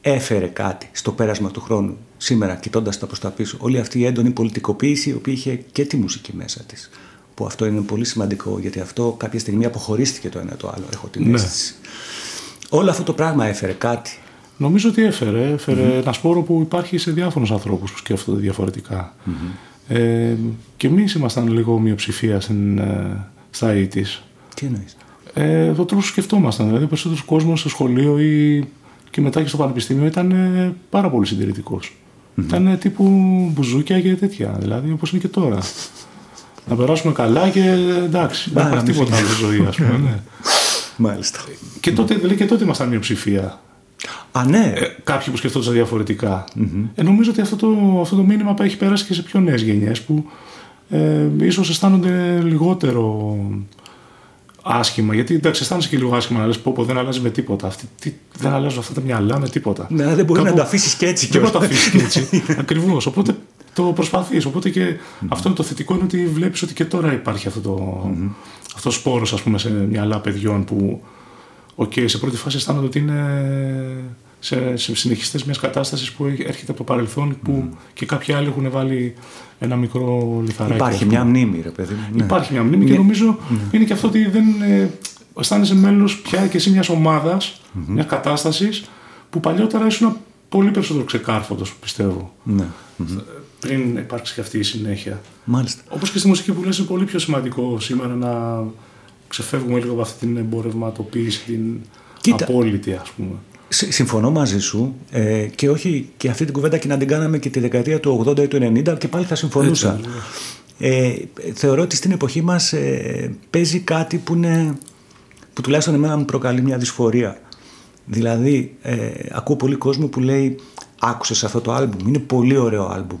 έφερε κάτι στο πέρασμα του χρόνου. Σήμερα, κοιτώντας τα προς τα πίσω, όλη αυτή η έντονη πολιτικοποίηση, η οποία είχε και τη μουσική μέσα της. Που αυτό είναι πολύ σημαντικό, γιατί αυτό κάποια στιγμή αποχωρίστηκε το ένα το άλλο, έχω την ναι. αίσθηση. Όλο αυτό το πράγμα έφερε κάτι. Νομίζω ότι έφερε. Έφερε ένα σπόρο που υπάρχει σε διάφορους ανθρώπους που σκέφτονται Ε, και εμείς ήμασταν λίγο μειοψηφία στην, ε, στα ΙΤΙ. Τι εννοείς; Ε, το τρόπο σκεφτόμασταν. Δηλαδή, ο περισσότερος κόσμος στο σχολείο ή και μετά και στο πανεπιστήμιο ήταν ε, πάρα πολύ συντηρητικός. Mm-hmm. Ήταν τύπου μπουζούκια και τέτοια. Δηλαδή, όπως είναι και τώρα. να περάσουμε καλά και εντάξει. Δεν υπάρχει τίποτα άλλο ζωή, ας πούμε. Ναι. Μάλιστα. Και τότε, δηλαδή, και τότε ήμασταν μειοψηφία. Α, ναι. Ε, κάποιοι που σκεφτόντουσαν διαφορετικά. Mm-hmm. Ε, νομίζω ότι αυτό το, αυτό το μήνυμα έχει περάσει και σε πιο νέες γενιές που ε, ίσως αισθάνονται λιγότερο άσχημα. Γιατί εντάξει, αισθάνεσαι και λίγο άσχημα να λες: Πω, πω δεν αλλάζει με τίποτα. Αυτή, τι, δεν αλλάζουν αυτά τα μυαλά με τίποτα. Ναι, δεν μπορεί Κάπου... να τα αφήσεις και έτσι. Δεν μπορεί να τα αφήσεις και έτσι. Ακριβώς. Οπότε το προσπαθείς. Οπότε και mm-hmm. αυτό είναι το θετικό είναι ότι βλέπεις ότι και τώρα υπάρχει αυτό το mm-hmm. αυτός σπόρος, ας πούμε, σε μυαλά παιδιών που OK, okay, σε πρώτη φάση αισθάνονται ότι είναι σε, σε συνεχιστές μιας κατάστασης που έρχεται από το παρελθόν που mm. και κάποιοι άλλοι έχουν βάλει ένα μικρό λιθαράκι. Υπάρχει μια μνήμη, ρε παιδί. Ναι. Υπάρχει μια μνήμη και νομίζω mm. είναι και αυτό ότι δεν ε, αισθάνεσαι μέλος πια και εσύ μιας ομάδας, mm-hmm. μιας κατάστασης που παλιότερα ήσουν πολύ περισσότερο ξεκάρφωτος, πιστεύω. Ναι. Πριν υπάρξει και αυτή η συνέχεια. Μάλιστα. Όπως και στη μουσική που λες είναι πολύ πιο σημαντικό σήμερα να ξεφεύγουμε λίγο από αυτή την εμπορευματοποίηση, την Κοίτα, απόλυτη ας πούμε. Συμφωνώ μαζί σου ε, και όχι και αυτή την κουβέντα και να την κάναμε και τη δεκαετία του 80 ή του 90 και πάλι θα συμφωνούσα. ε, θεωρώ ότι στην εποχή μας ε, παίζει κάτι που, είναι, που τουλάχιστον εμένα μου προκαλεί μια δυσφορία. Δηλαδή, ε, ακούω πολύ κόσμο που λέει άκουσες αυτό το άλμπουμ, είναι πολύ ωραίο άλμπουμ.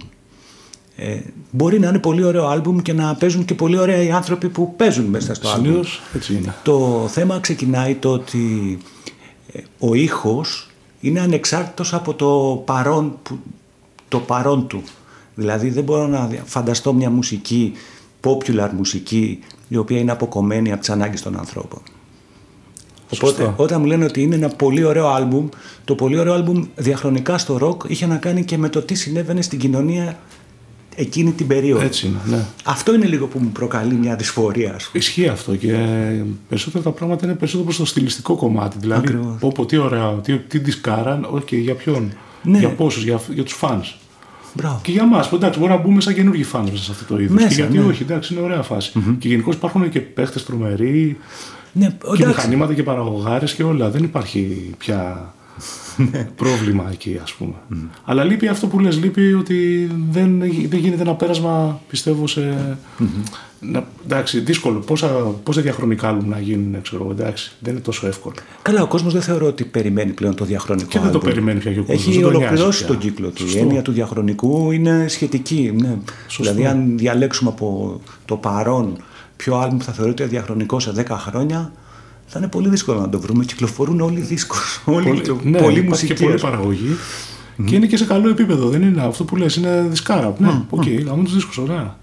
Ε, μπορεί να είναι πολύ ωραίο άλμπουμ και να παίζουν και πολύ ωραία οι άνθρωποι που παίζουν μέσα στο άλμπουμ. έτσι είναι. Το θέμα ξεκινάει το ότι ε, ο ήχος είναι ανεξάρτητος από το παρόν, το παρόν του. Δηλαδή δεν μπορώ να φανταστώ μια μουσική popular μουσική η οποία είναι αποκομμένη από τις ανάγκες των ανθρώπων. Οπότε, όταν μου λένε ότι είναι ένα πολύ ωραίο άλμπουμ, το πολύ ωραίο άλμπουμ διαχρονικά στο ροκ είχε να κάνει και με το τι συνέβαινε στην κοινωνία εκείνη την περίοδο. Έτσι είναι, ναι. Αυτό είναι λίγο που μου προκαλεί μια δυσφορία. Ας πούμε. Ισχύει αυτό και περισσότερα τα πράγματα είναι περισσότερο προς το στιλιστικό κομμάτι. Δηλαδή, Ακριβώς. πω, πω, τι ωραία, τι, τι δισκάραν, όχι για ποιον, Ναι. για πόσους, για, για τους φαν. Μπράβο. Και για μας, εντάξει, μπορεί να μπούμε σαν καινούργιοι φαν μέσα σε αυτό το είδος. Μέσα, Και γιατί ναι. όχι, εντάξει, είναι ωραία φάση. Και γενικώς υπάρχουν και παίχτες τρομεροί, Ναι, και εντάξει. μηχανήματα και παραγωγάρες και όλα. Δεν υπάρχει πια πρόβλημα εκεί, ας πούμε. Αλλά λείπει αυτό που λες, λείπει ότι δεν, δεν γίνεται ένα πέρασμα, πιστεύω, σε. Να, εντάξει, δύσκολο. Πόσα, πόσα διαχρονικά άλμπουμ να γίνουν, ξέρω εγώ, εντάξει. Δεν είναι τόσο εύκολο. Καλά, ο κόσμος δεν θεωρώ ότι περιμένει πλέον το διαχρονικό. Και δεν το άλμπουμ. περιμένει πια και ο κόσμος, Έχει δεν τον ολοκληρώσει νοιάζει τον πια. κύκλο του. Σωστό. Η έννοια του διαχρονικού είναι σχετική. Ναι. Δηλαδή, αν διαλέξουμε από το παρόν ποιο άλμπουμ θα θεωρείται διαχρονικό σε 10 χρόνια, θα είναι πολύ δύσκολο να το βρούμε. Κυκλοφορούν όλοι δίσκους, όλοι Πολύ, πολύ, ναι, πολύ υπάρχει μουσική. και πολλή ας πούμε. παραγωγή. Και είναι και σε καλό επίπεδο. Δεν είναι αυτό που λες, είναι δισκάρα. Ναι, οκ, γαμούν τους δίσκους, ωραία.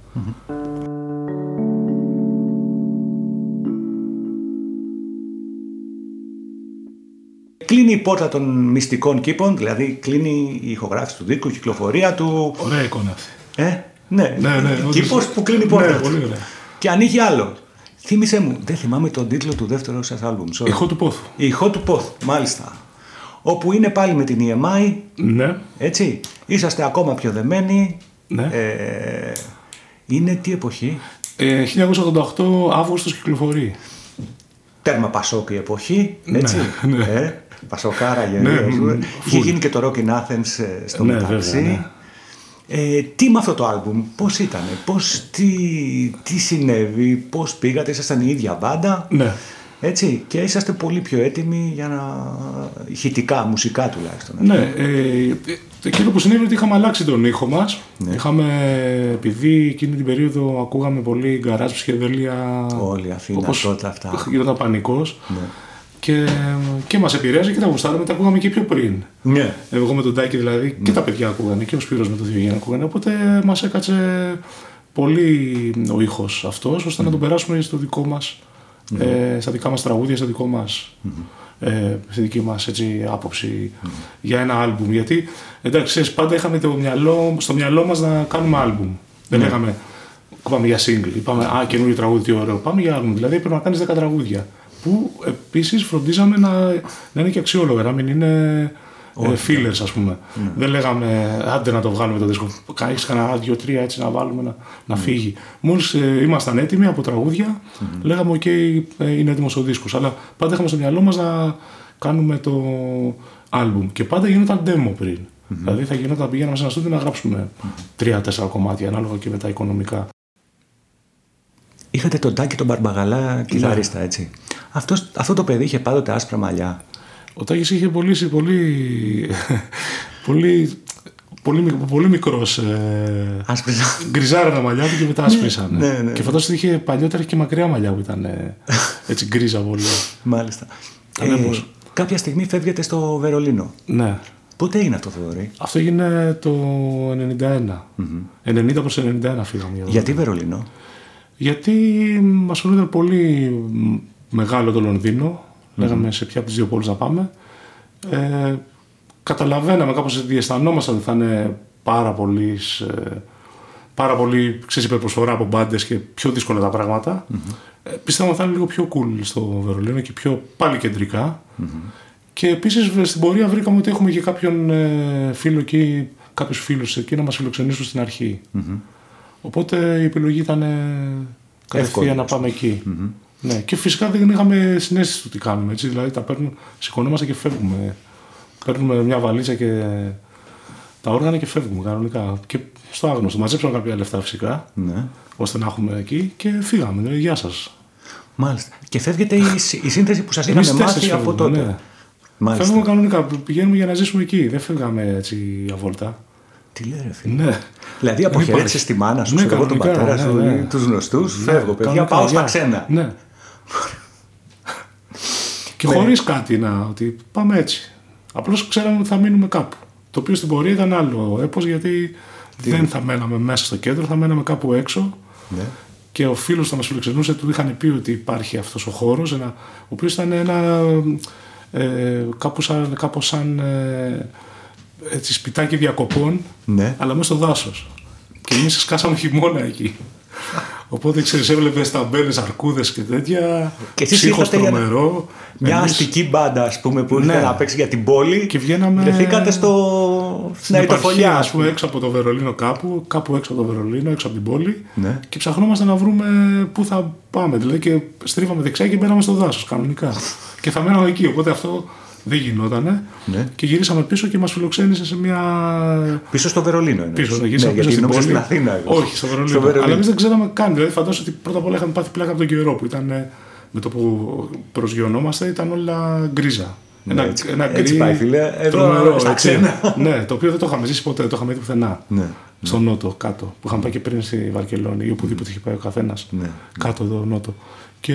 Κλείνει η πόρτα των μυστικών κήπων, δηλαδή κλείνει η ηχογράφηση του δίσκου, η κυκλοφορία του. Ωραία εικόνα αυτή. Ε, ναι, Ναι, ναι, όντως. κήπος που κλείνει η πόρτα. Ναι, πολύ ωραία. Και ανοίγει άλλο. Θύμησε μου, δεν θυμάμαι τον τίτλο του δεύτερου σας άλμπουμ. sorry. Ηχό του πόθου. Η ηχό του πόθου, μάλιστα. Όπου είναι πάλι με την EMI, Ναι, έτσι. Είσαστε ακόμα πιο δεμένοι. ναι. Ε, είναι τι εποχή; Ε, 1988 Αύγουστος κυκλοφορεί. Τέρμα Πασόκ η εποχή, έτσι. ναι. Ε, Πασοκάρα Ναι, γενναία. μ, Είχε full. γίνει και το Rock in Athens ε, στο Ναι, μεταξύ. Βέβαια, ναι. Ε, τι με αυτό το άλμπουμ, πώς ήταν, πώς, τι, τι συνέβη, πώς πήγατε, ήσασταν η ίδια μπάντα; Ναι. Έτσι, και είσαστε πολύ πιο έτοιμοι για να. ηχητικά, μουσικά τουλάχιστον. Ναι, ε, εκείνο που συνέβη είναι ότι είχαμε αλλάξει τον ήχο μας. Ναι. Είχαμε, επειδή εκείνη την περίοδο ακούγαμε πολύ γκαράζ, ψυχεδέλεια. Όλη η Αθήνα όπως τότε αυτά. Γινόταν πανικός. Ναι. Και, και μας επηρέαζε και τα γουστάραμε, τα ακούγαμε και πιο πριν. Ναι. Εγώ με τον Τάκη δηλαδή και τα παιδιά ακούγανε και ο Σπύρος με τον Διογέννη ακούγανε. Οπότε μας έκατσε πολύ ο ήχος αυτός ώστε να τον περάσουμε στο δικό μας, ε, στα δικά μας τραγούδια, στο δικό μας, ε, στη δική μας έτσι, άποψη για ένα άλμπουμ. Γιατί εντάξει, ξέρεις, πάντα είχαμε το μυαλό, στο μυαλό μας να κάνουμε άλμπουμ. Δεν λέγαμε πάμε για single, ή πάμε α, καινούριο τραγούδι, τι ωραίο. Πάμε για άλμπουμ. Δηλαδή πρέπει να κάνεις 10 τραγούδια. Που επίσης φροντίζαμε να, να είναι και αξιόλογα, να μην είναι ε, fillers, ας πούμε. Δεν λέγαμε άντε να το βγάλουμε το δίσκο. Έχεις κανένα δύο-τρία έτσι να βάλουμε να, να φύγει. Μόλις ε, ήμασταν έτοιμοι από τραγούδια, λέγαμε: OK, ε, είναι έτοιμος ο δίσκος. Αλλά πάντα είχαμε στο μυαλό μας να κάνουμε το album. Και πάντα γινόταν demo πριν. Δηλαδή θα γινόταν, πηγαίναμε σε ένα στούντιο να γράψουμε τρία-τέσσερα κομμάτια ανάλογα και με τα οικονομικά. Είχατε τον Τάκη τον Μπαρμπαγαλά κιθαρίστα, έτσι. Αυτός, αυτό το παιδί είχε πάντοτε άσπρα μαλλιά. Ο Τάκης είχε πολύ, πολύ, πολύ, πολύ, μικ- πολύ μικρός ε, Άσπριζα. γκριζάρα τα μαλλιά του και μετά άσπρισαν. ναι, ναι. Και φαντάζομαι ότι είχε παλιότερα και μακριά μαλλιά που ήταν ε, έτσι γκρίζα πολύ. Μάλιστα. Ανέμος. κάποια στιγμή φεύγετε στο Βερολίνο. ναι. Πότε έγινε αυτό, Θοδωρή. Αυτό έγινε το 91. 90 προς 91 φύγαμε. για εδώ. Γιατί Βερολίνο; Γιατί μας φαινόταν πολύ μ, μεγάλο το Λονδίνο. Λέγαμε σε ποια από τις δύο πόλεις να πάμε. Ε, καταλαβαίναμε κάπως ότι αισθανόμασταν ότι θα είναι πάρα πολύ, ε, πάρα πολύ ξέρεις, υπερπροσφορά από μπάντες και πιο δύσκολα τα πράγματα. Ε, πιστεύω ότι θα είναι λίγο πιο cool στο Βερολίνο και πιο πάλι κεντρικα Και επίσης βε- στην πορεία βρήκαμε ότι έχουμε και κάποιον ε, φίλο εκεί, κάποιους φίλους εκεί να μας φιλοξενήσουν στην αρχή. Οπότε η επιλογή ήταν ε, κατευθείαν να πάμε εκεί. Ναι. Και φυσικά δεν είχαμε συνέστηση του τι κάνουμε. Έτσι. Δηλαδή τα παίρνουμε, σηκωνόμαστε και φεύγουμε. Παίρνουμε μια βαλίτσα και τα όργανα και φεύγουμε κανονικά. Και στο άγνωστο. Μαζέψαμε κάποια λεφτά φυσικά, Ναι. ώστε να έχουμε εκεί και φύγαμε. Δηλαδή, γεια σας. Μάλιστα. Και φεύγεται η, συ- η σύνθεση που σας Εμείς είχαμε τέσσερις μάθει από φεύγουμε, τότε. ναι. Μάλιστα. Φεύγουμε κανονικά. Πηγαίνουμε για να ζήσουμε εκεί. Δεν φεύγαμε έτσι αβόλτα. Τι λέει ρε φίλε; Ναι. Δηλαδή Δεν αποχαιρέτησες υπάρχει. τη μάνα σου, Ναι, ξέρω εγώ, τον κανονικά, πατέρα σου, ναι, ναι. τους γνωστούς, Ναι, φεύγω παιδιά, κανονικά, πάω στα γεια. ξένα. Ναι. Και Ναι. χωρί κάτι να. Ότι πάμε έτσι. Απλώς ξέραμε ότι θα μείνουμε κάπου. Το οποίο στην πορεία ήταν άλλο έπος γιατί δεν θα μέναμε μέσα στο κέντρο, θα μέναμε κάπου έξω Ναι. και ο φίλος που μας φιλοξενούσε του είχαν πει ότι υπάρχει αυτός ο χώρος, ο οποίος ήταν ένα. Ε, κάπου σαν, κάπως σαν ε, έτσι, σπιτάκι διακοπών, Ναι. αλλά μέσα στο δάσος. Και εμείς σκάσαμε χειμώνα εκεί. Οπότε ξέρεις, έβλεπες ταμπέλες, αρκούδες και τέτοια. Και εσείς ψύχος ήρθατε για- τρομερό. Μια Εμείς αστική μπάντα, ας πούμε, που ήρθε Ναι. να παίξει για την πόλη. Και βγαίναμε- Βρεθήκατε στο... στην στην επαρχία, αιτοφολιά, ας ας πούμε, πούμε. έξω από το Βερολίνο κάπου, κάπου έξω από το Βερολίνο, έξω από την πόλη. Ναι. Και ψαχνόμαστε να βρούμε πού θα πάμε. Δηλαδή και στρίβαμε δεξιά και μπαίναμε στο δάσος κανονικά. και θα μέναμε εκεί. Οπότε αυτό δεν γινότανε. Ναι. Και γυρίσαμε πίσω και μας φιλοξένησε σε μια. Πίσω στο Βερολίνο είναι. Πίσω, ναι, γυρίσαμε πίσω γιατί στην νόμιζα πόλη. στην Αθήνα. εγώ. Όχι, στο Βερολίνο. Αλλά εμείς δεν ξέραμε καν. Δηλαδή, φαντάζομαι ότι πρώτα απ' όλα είχαμε πάθει πλάκα από τον καιρό που ήταν ε, με το που προσγειωνόμαστε, ήταν όλα γκρίζα. Ναι, έτσι- έτσι πάει, φίλε. Εδώ, τρομερό, στα έτσι. ξένα. ναι, το οποίο δεν το είχαμε ζήσει ποτέ, δεν το είχαμε δει πουθενά. Ναι. Στο νότο, κάτω. Που είχαμε πάει και πριν στη Βαρκελόνη ή οπουδήποτε είχε πάει ο καθένας. Ναι. Κάτω εδώ, νότο. Και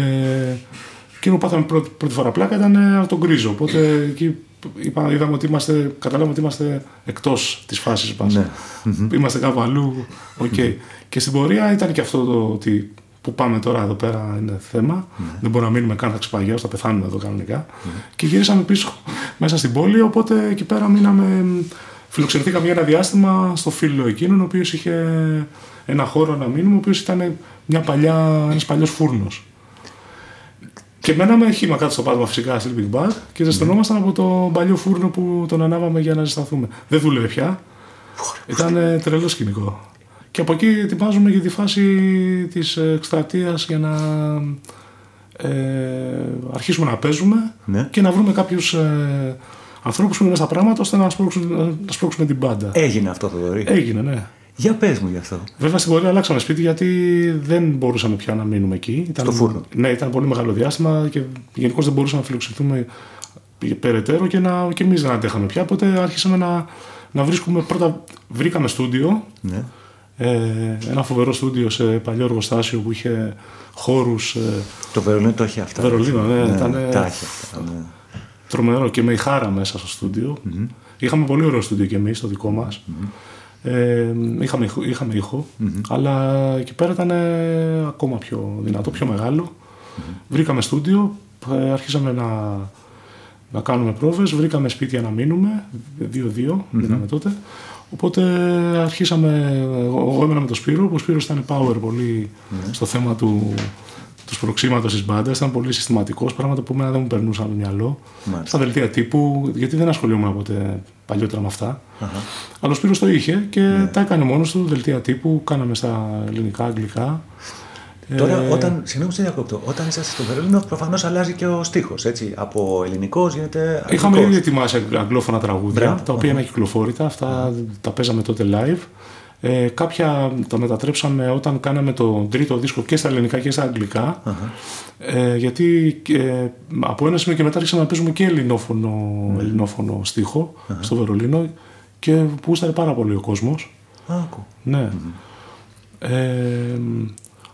εκείνο που πάθαμε πρώτη, πρώτη φορά πλάκα ήταν ε, από τον γκρίζο. Οπότε εκεί είπα, είδαμε ότι είμαστε, καταλάβαμε ότι είμαστε εκτός της φάσης μας. Ναι. Είμαστε κάπου αλλού. Οκ. Και στην πορεία ήταν και αυτό το ότι που πάμε τώρα εδώ πέρα είναι θέμα. Δεν μπορούμε να μείνουμε καν, θα ξεπαγιάσουμε, θα πεθάνουμε εδώ κανονικά. Και γυρίσαμε πίσω μέσα στην πόλη. Οπότε εκεί πέρα μείναμε. Φιλοξενηθήκαμε για ένα διάστημα στο φίλο εκείνον, ο οποίος είχε ένα χώρο να μείνουμε, ο οποίος ήταν μια παλιά, ένας παλιός φούρνος. Και μέναμε χύμα κάτω στο πάτωμα φυσικά sleeping bag και ζεσθενόμασταν από το παλιό φούρνο που τον ανάβαμε για να ζεσταθούμε. Δεν δούλευε πια. Ήταν ε, τρελός σκηνικό. Και από εκεί ετοιμάζουμε για τη φάση της εκστρατείας για να ε, αρχίσουμε να παίζουμε Ναι. και να βρούμε κάποιους ε, ανθρώπους που είναι μέσα στα πράγματα ώστε να σπρώξουμε, να σπρώξουμε την μπάντα. Έγινε αυτό, Θοδωρή. Έγινε, ναι. Για πες μου γι' αυτό. Βέβαια στην πορεία αλλάξαμε σπίτι γιατί δεν μπορούσαμε πια να μείνουμε εκεί. Ήταν, Στο φούρνο. Ναι, ήταν πολύ μεγάλο διάστημα και γενικώς δεν μπορούσαμε να φιλοξενηθούμε περαιτέρω και, να, και εμείς δεν αντέχαμε πια. Οπότε άρχισαμε να, να βρίσκουμε. Πρώτα βρήκαμε στούντιο. Ναι. Ε, ένα φοβερό στούντιο σε παλιό εργοστάσιο που είχε χώρους. Ε, Το Βερολίνο το έχει αυτά. Βερολίνο, ναι, ναι, ήταν, τα έχει αυτά. Ναι. τρομερό και με η χάρα μέσα στο στούντιο. Είχαμε πολύ ωραίο στούντιο και εμείς, το δικό μας. Ε, είχαμε, ήχο- είχαμε ήχο, αλλά εκεί πέρα ήταν ε, ακόμα πιο δυνατό, πιο μεγάλο. Βρήκαμε στούντιο, ε, αρχίσαμε να, να κάνουμε πρόβες, βρήκαμε σπίτια να μείνουμε, δύο-δύο μείναμε τότε. Οπότε αρχίσαμε, εγώ, εγώ έμενα με τον Σπύρο, που ο Σπύρος ήταν power πολύ στο θέμα του, του σπροξήματο της μπάντας. Ήταν πολύ συστηματικός, πράγματα που εμένα δεν μου περνούσαν από το μυαλό. Μάλιστα. Στα δελτία τύπου, γιατί δεν ασχολιόμουν ποτέ παλιότερα με αυτά. Αλλά ο Σπύρος το είχε και Ναι. τα έκανε μόνος του, δελτία τύπου, κάναμε στα ελληνικά, αγγλικά. Τώρα, Ε, όταν, συγγνώμη, σε διακόπτω. Όταν είσαστε στο Βερολίνο, προφανώς αλλάζει και ο στίχος. Από ελληνικός γίνεται. Είχαμε αγγλικός. ήδη ετοιμάσει αγγλόφωνα τραγούδια, Μπράβο. τα οποία είναι κυκλοφόρητα. Αυτά τα παίζαμε τότε live. Ε, κάποια τα μετατρέψαμε όταν κάναμε το τρίτο δίσκο και στα ελληνικά και στα αγγλικά. Ε, γιατί ε, από ένα σημείο και μετά άρχισαμε να παίζουμε και ελληνόφωνο, ελληνόφωνο στίχο στο Βερολίνο και που γούσταρε πάρα πολύ ο κόσμος. Α, ακούω. Ναι. Ε,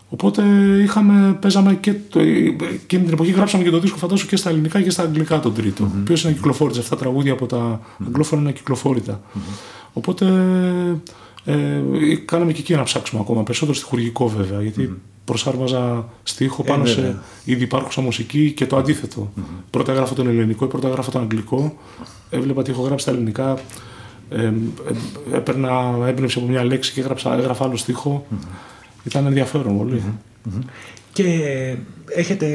οπότε είχαμε, παίζαμε και το, εκείνη την εποχή γράψαμε και το δίσκο φαντάσου και στα ελληνικά και στα αγγλικά τον τρίτο. Mm-hmm. Ποιος είναι κυκλοφόρητα. Αυτά τα τραγούδια από τα αγγλόφωνα είναι κυκλοφόρητα. Οπότε ε, κάναμε και εκεί ένα ψάξιμο ακόμα. Περισσότερο στοιχουργικό βέβαια. Γιατί προσάρμαζα στίχο πάνω σε βέβαια. ήδη υπάρχουσα μουσική και το αντίθετο. Πρώτα έγραφα τον ελληνικό ή πρώτα έγραφα τον αγγλικό. Έβλεπα ότι έχω γράψει τα ελληνικά. Ε, ε, έπαιρνα έμπνευση από μια λέξη και έγραψα, έγραφα άλλο στίχο. Ήταν ενδιαφέρον πολύ. Και έχετε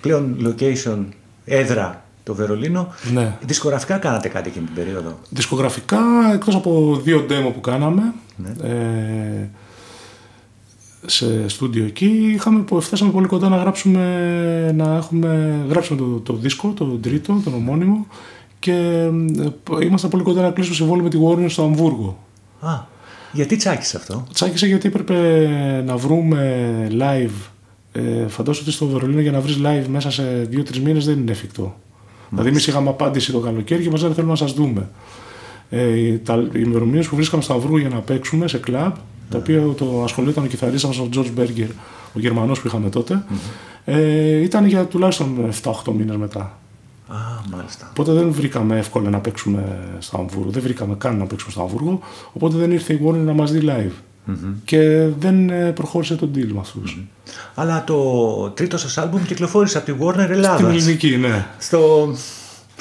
πλέον location, έδρα το Βερολίνο. Ναι. Δισκογραφικά κάνατε κάτι εκείνη την περίοδο; Δισκογραφικά, εκτός από δύο demo που κάναμε, ε, σε στούντιο εκεί, είχαμε, που φτάσαμε πολύ κοντά να γράψουμε, να έχουμε, γράψουμε το, το δίσκο, το τρίτο, τον ομώνυμο και ε, ήμασταν πολύ κοντά να κλείσουμε συμβόλαιο με τη Warner στο Αμβούργο. Α, γιατί τσάκισε αυτό; Τσάκισε γιατί έπρεπε να βρούμε live. Ε, φαντάζομαι ότι στο Βερολίνο για να βρεις live μέσα σε δύο-τρεις μήνες δεν είναι εφικτό. Δηλαδή, εμείς είχαμε απάντηση το καλοκαίρι και μας λένε θέλουμε να σας δούμε. Ε, οι- τα, οι ημερομηνίες που βρίσκαμε στα Αυγού για να παίξουμε σε κλαμπ, τα οποία το ασχολιόταν ο κιθαρίστας μας ο George Berger, ο Γερμανός που είχαμε τότε, ε, ήταν για τουλάχιστον 7-8 μήνες μετά. Α, μάλιστα. Οπότε δεν βρήκαμε εύκολα να παίξουμε στο Αμβούργο. Δεν βρήκαμε καν να παίξουμε στο Αμβούργο. Οπότε δεν ήρθε η Warner να μας δει live. Και δεν ε, προχώρησε τον deal με αυτους Αλλά το τρίτο σας άλμπουμ κυκλοφόρησε από τη Warner Ελλάδας. Στην ελληνική, ναι. Στο,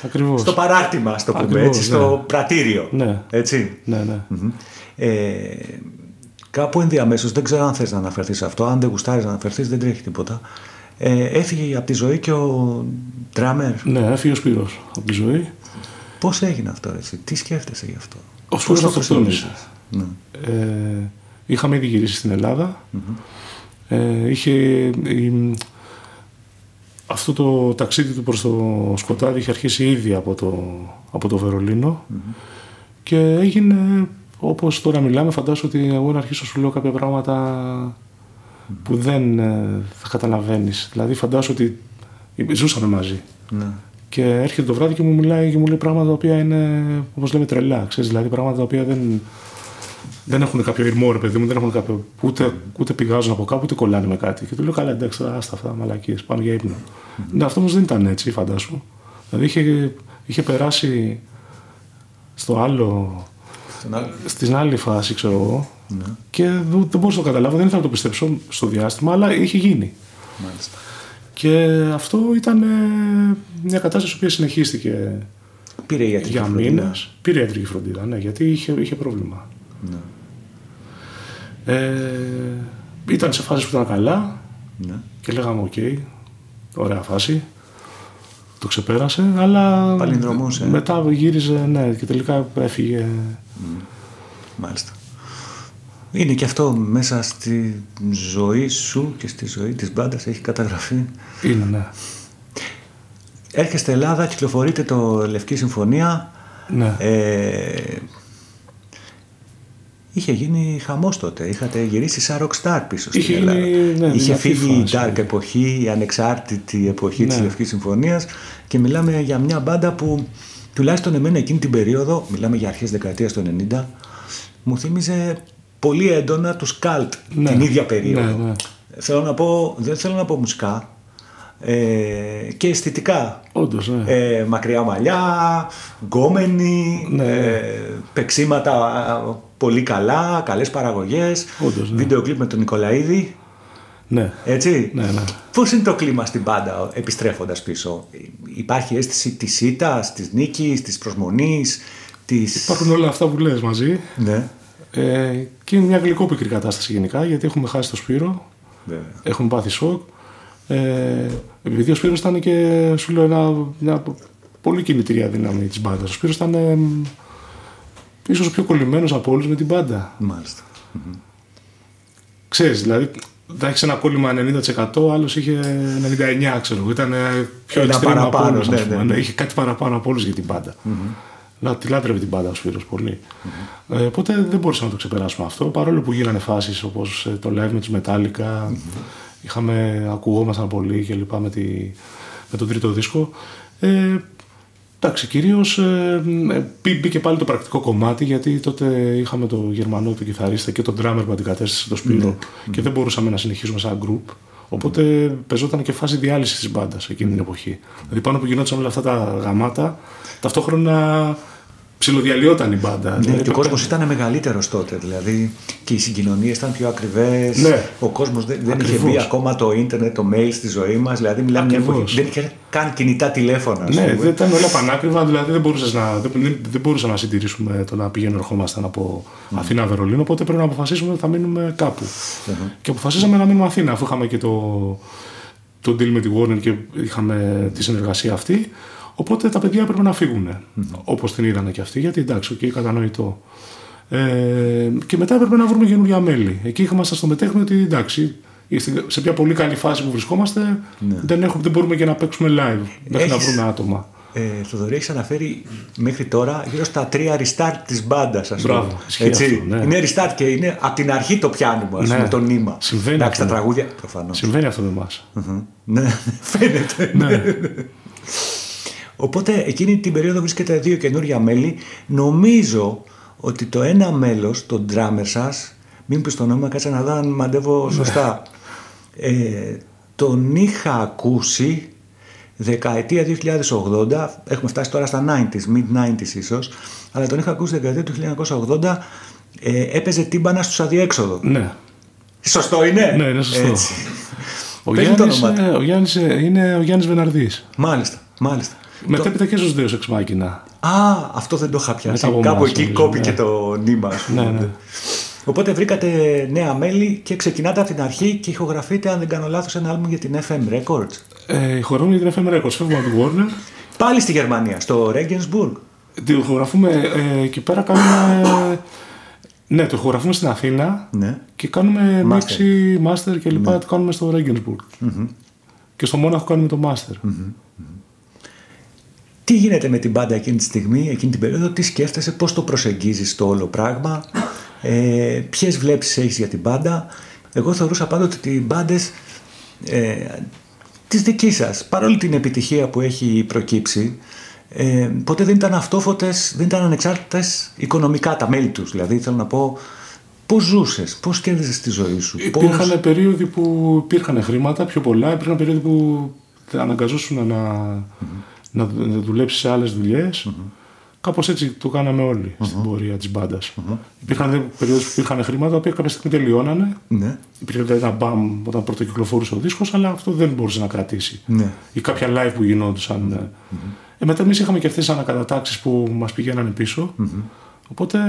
Ακριβώς. στο παράρτημα, στο πούμε Ακριβώς, έτσι, ναι. στο πρατήριο. Ναι. Έτσι. Ναι, ναι. Μμμ. Ε, κάπου ενδιαμέσως, δεν ξέρω αν θες να αναφερθείς σε αυτό, αν δεν γουστάρεις να αναφερθείς δεν τρέχει τίποτα. Ε, έφυγε από τη ζωή και ο ντράμερ. Ναι, έφυγε ο Σπύρος από τη ζωή. Πώς έγινε αυτό εσύ, τι σκέφτεσαι γι' αυτό; Ο Σπύρος το αυτοκτόνησε. Ναι. Ε, είχαμε ήδη γυρίσει στην ελλαδα Ε, είχε, η- αυτό το ταξίδι του προς το σκοτάδι είχε αρχίσει ήδη από το, από το βερολινο και έγινε όπως τώρα μιλάμε φαντάζομαι ότι εγώ να αρχίσω να σου λέω κάποια πράγματα που δεν ε, θα καταλαβαίνεις. Δηλαδή φαντάζομαι ότι ζούσαμε μαζί. Ναι. Και έρχεται το βράδυ και μου μιλάει και μου λέει πράγματα τα οποία είναι, όπως λέμε, τρελά. Ξέρεις, δηλαδή πράγματα τα οποία δεν, δεν έχουν κάποιο ηρμό, ρε παιδί μου, δεν έχουν κάποιο. Ούτε, ούτε πηγάζουν από κάπου, ούτε κολλάνε με κάτι. Και του λέω, Καλά, εντάξει, τώρα άστα αυτά, μαλακίες, πάμε για ύπνο. Ναι, αυτό όμως δεν ήταν έτσι, φαντάσου. Δηλαδή είχε, είχε περάσει στο άλλο, Στον άλλο. στην άλλη φάση, ξέρω εγώ, και δεν, δεν μπορούσα να το καταλάβω, δεν ήθελα να το πιστέψω στο διάστημα, αλλά είχε γίνει. Μάλιστα. Και αυτό ήταν ε, μια κατάσταση που συνεχίστηκε Πήρε η ιατρική για φροντίδα. μήνες. Πήρε ιατρική φροντίδα, ναι, γιατί είχε, είχε πρόβλημα. Ναι. Ε, ήταν σε φάση που ήταν καλά Ναι. και λέγαμε: Οκ, ωραία φάση. Το ξεπέρασε, αλλά Παλινδρομούσε. μετά γύριζε, ναι, και τελικά έφυγε. Μάλιστα. Είναι και αυτό μέσα στη ζωή σου και στη ζωή της μπάντας έχει καταγραφεί. Είναι, ναι. Έρχεστε Ελλάδα, κυκλοφορείτε το Λευκή Συμφωνία. ναι. Ε, είχε γίνει χαμός τότε. Είχατε γυρίσει σαν rockstar πίσω στην Είχε Ελλάδα. γίνει, ναι, είχε δυνατή φύγει η φάση. dark εποχή, η ανεξάρτητη εποχή της Ναι. Λευκής Συμφωνίας και μιλάμε για μια μπάντα που τουλάχιστον εμένα εκείνη την περίοδο, μιλάμε για αρχές δεκαετίας του 90, μου θύμιζε πολύ έντονα τους Cult Ναι. την ίδια περίοδο. Ναι, ναι. Θέλω να πω, δεν θέλω να πω μουσικά, ε, και αισθητικά. Όντως, ναι. Ε, μακριά μαλλιά, γκόμενοι, Ναι. ε, παίξίματα α, πολύ καλά, καλές παραγωγές, Όντως, ναι. βίντεο κλιπ με τον Νικολαίδη, ναι. έτσι. Ναι, ναι. Πώς είναι το κλίμα στην πάντα επιστρέφοντας πίσω; Υπάρχει αίσθηση της ήττας, της νίκης, της προσμονής, της... Υπάρχουν όλα αυτά που λες μαζί. Ναι, Ε, και είναι μια γλυκόπικρη κατάσταση γενικά, γιατί έχουμε χάσει το Σπύρο, βέβαια. έχουμε πάθει σοκ. Ε, επειδή ο Σπύρος ήταν και, σου λέω, ένα, μια πολύ κινητήρια δύναμη της μπάντας. Ο Σπύρος ήταν ε, ίσως ο πιο κολλημένος από όλους με την μπάντα. Μάλιστα. Ξέρεις, δηλαδή, θα έχεις ένα κόλλημα 90%, άλλος είχε 99%, ξέρω εγώ. Ήταν ε, πιο Ένα extreme από παραπάνω, όλους, ναι, ας πούμε. ναι, ναι. Είχε κάτι παραπάνω από όλους για την μπάντα. Να, τη λάτρευε την μπάντα ο Σπύρος πολύ. Ε, οπότε δεν μπορούσαμε να το ξεπεράσουμε αυτό, παρόλο που γίνανε φάσεις όπως ε, το live με τους Metallica, είχαμε, ακουγόμασταν πολύ και λοιπά με, τη, με τον τρίτο δίσκο. Ε, εντάξει, κυρίως ε, ε, μπή- μπήκε πάλι το πρακτικό κομμάτι γιατί τότε είχαμε το Γερμανό, τον κιθαρίστα και τον drummer που αντικατέστησε το Σπύρο και δεν μπορούσαμε να συνεχίσουμε σαν group. Οπότε παίζονταν και φάση διάλυσης της μπάντας εκείνη την εποχή. Δηλαδή πάνω που γινόταν όλα αυτά τα γαμάτα, ταυτόχρονα ψιλοδιαλυόταν η μπάντα. Ναι, Δηλαδή, και ο κόσμος ήταν μεγαλύτερος τότε, δηλαδή και οι συγκοινωνίες ήταν πιο ακριβές. Ναι. Ο κόσμος δεν, δεν είχε Ακριβώς. μπει ακόμα το ίντερνετ, το mail στη ζωή μας, δηλαδή μιλάμε μια Ακριβώς. εποχή. Δεν είχε καν κινητά τηλέφωνα. ας Ναι, πούμε. δεν ήταν όλα πανάκριβα, δηλαδή δεν, μπορούσες να, δεν, δεν, δεν μπορούσαμε να συντηρήσουμε το να πηγαίνουμε ερχόμασταν από Αθήνα Βερολίνο, οπότε πρέπει να αποφασίσουμε ότι θα μείνουμε κάπου. Και αποφασίσαμε να μείνουμε Αθήνα, αφού είχαμε και το, το deal με τη Warner και είχαμε τη συνεργασία αυτή. Οπότε τα παιδιά έπρεπε να φύγουν, όπως την είδανε και αυτοί, γιατί εντάξει, okay, κατανοητό. Ε, και μετά έπρεπε να βρούμε καινούργια μέλη. Εκεί είχαμε στο μετέχνη ότι εντάξει, σε μια πολύ καλή φάση που βρισκόμαστε, δεν, έχουμε, δεν μπορούμε και να παίξουμε live μέχρι να Έχεις- βρούμε άτομα. Ε, Θοδωρή, έχεις αναφέρει μέχρι τώρα γύρω στα τρία restart της μπάντας, ας πούμε. Μπράβο, ισχύει αυτό, ναι. Είναι restart και είναι από την αρχή το πιάνουμε, ας Ναι. πούμε, το νήμα. Συμβαίνει Εντάξει, αυτό. τα τραγούδια. Προφανώς. Συμβαίνει αυτό με εμάς. Ναι, φαίνεται. ναι. Οπότε εκείνη την περίοδο βρίσκεται δύο καινούργια μέλη. Νομίζω ότι το ένα μέλος, το drummer σας, μην πεις το όνομα, κάτσε να δω αν μαντεύω σωστά. Ε, τον είχα ακούσει δεκαετία 2080, έχουμε φτάσει τώρα στα 90s, mid 90s ίσως, αλλά τον είχα ακούσει δεκαετία του 1980 ε, έπαιζε τύμπανα στους αδιέξοδο. Ναι. Σωστό είναι; Ναι, είναι σωστό. Έτσι. Ο Πες μου το Γιάννης, όνομα του. ε, ο Γιάννης ε, είναι ο Γιάννης Βεναρδής. Μάλιστα, μάλιστα. Μετέπειτα και στους δύο εξμάκινα. Α, αυτό δεν το είχα πιάσει. Μετά από Κάπου εμάς, εκεί νομίζω, κόπηκε ναι. το νήμα. ας πούμε. Ναι, ναι. Οπότε βρήκατε νέα μέλη και ξεκινάτε από την αρχή και ηχογραφείτε, αν δεν κάνω λάθος, ένα άλμπουμ για την FM Records. Ε, ηχογραφούμε για την FM Records, φεύγουμε από την Warner. Πάλι στη Γερμανία, στο Regensburg. Το ηχογραφούμε ε, εκεί πέρα κάνουμε... ναι, το ηχογραφούμε στην Αθήνα Ναι. και κάνουμε Master. Ναι. μίξη, master και λοιπά, το κάνουμε στο Regensburg. Και στο Μόναχο κάνουμε το master. Τι γίνεται με την μπάντα εκείνη τη στιγμή, εκείνη την περίοδο, τι σκέφτεσαι, πώς το προσεγγίζεις το όλο πράγμα, ε, ποιες βλέψεις έχεις για την μπάντα. Εγώ θεωρούσα πάντοτε ότι οι μπάντες ε, της δικής σας, παρόλη την επιτυχία που έχει προκύψει, ε, ποτέ δεν ήταν αυτόφωτες, δεν ήταν ανεξάρτητες οικονομικά τα μέλη τους. Δηλαδή θέλω να πω πώς ζούσες, πώς κέρδισες τη ζωή σου. πώς... Υπήρχαν περίοδοι που υπήρχαν χρήματα πιο πολλά, υπήρχαν περίοδοι που αναγκαζόσουν να, να, να δουλέψει σε άλλες δουλειές. Κάπως έτσι το κάναμε όλοι στην πορεία της μπάντας. Υπήρχαν δε περίοδους που υπήρχαν χρήματα, τα οποία κάποια στιγμή τελειώνανε. Ναι, Υπήρχε δηλαδή ένα μπαμ όταν πρώτο κυκλοφορούσε ο δίσκος, αλλά αυτό δεν μπορούσε να κρατήσει. ναι. Ή κάποια live που γινόντουσαν. Ε, μετά εμείς είχαμε και αυτές τις ανακατατάξεις που μας πηγαίνανε πίσω. Οπότε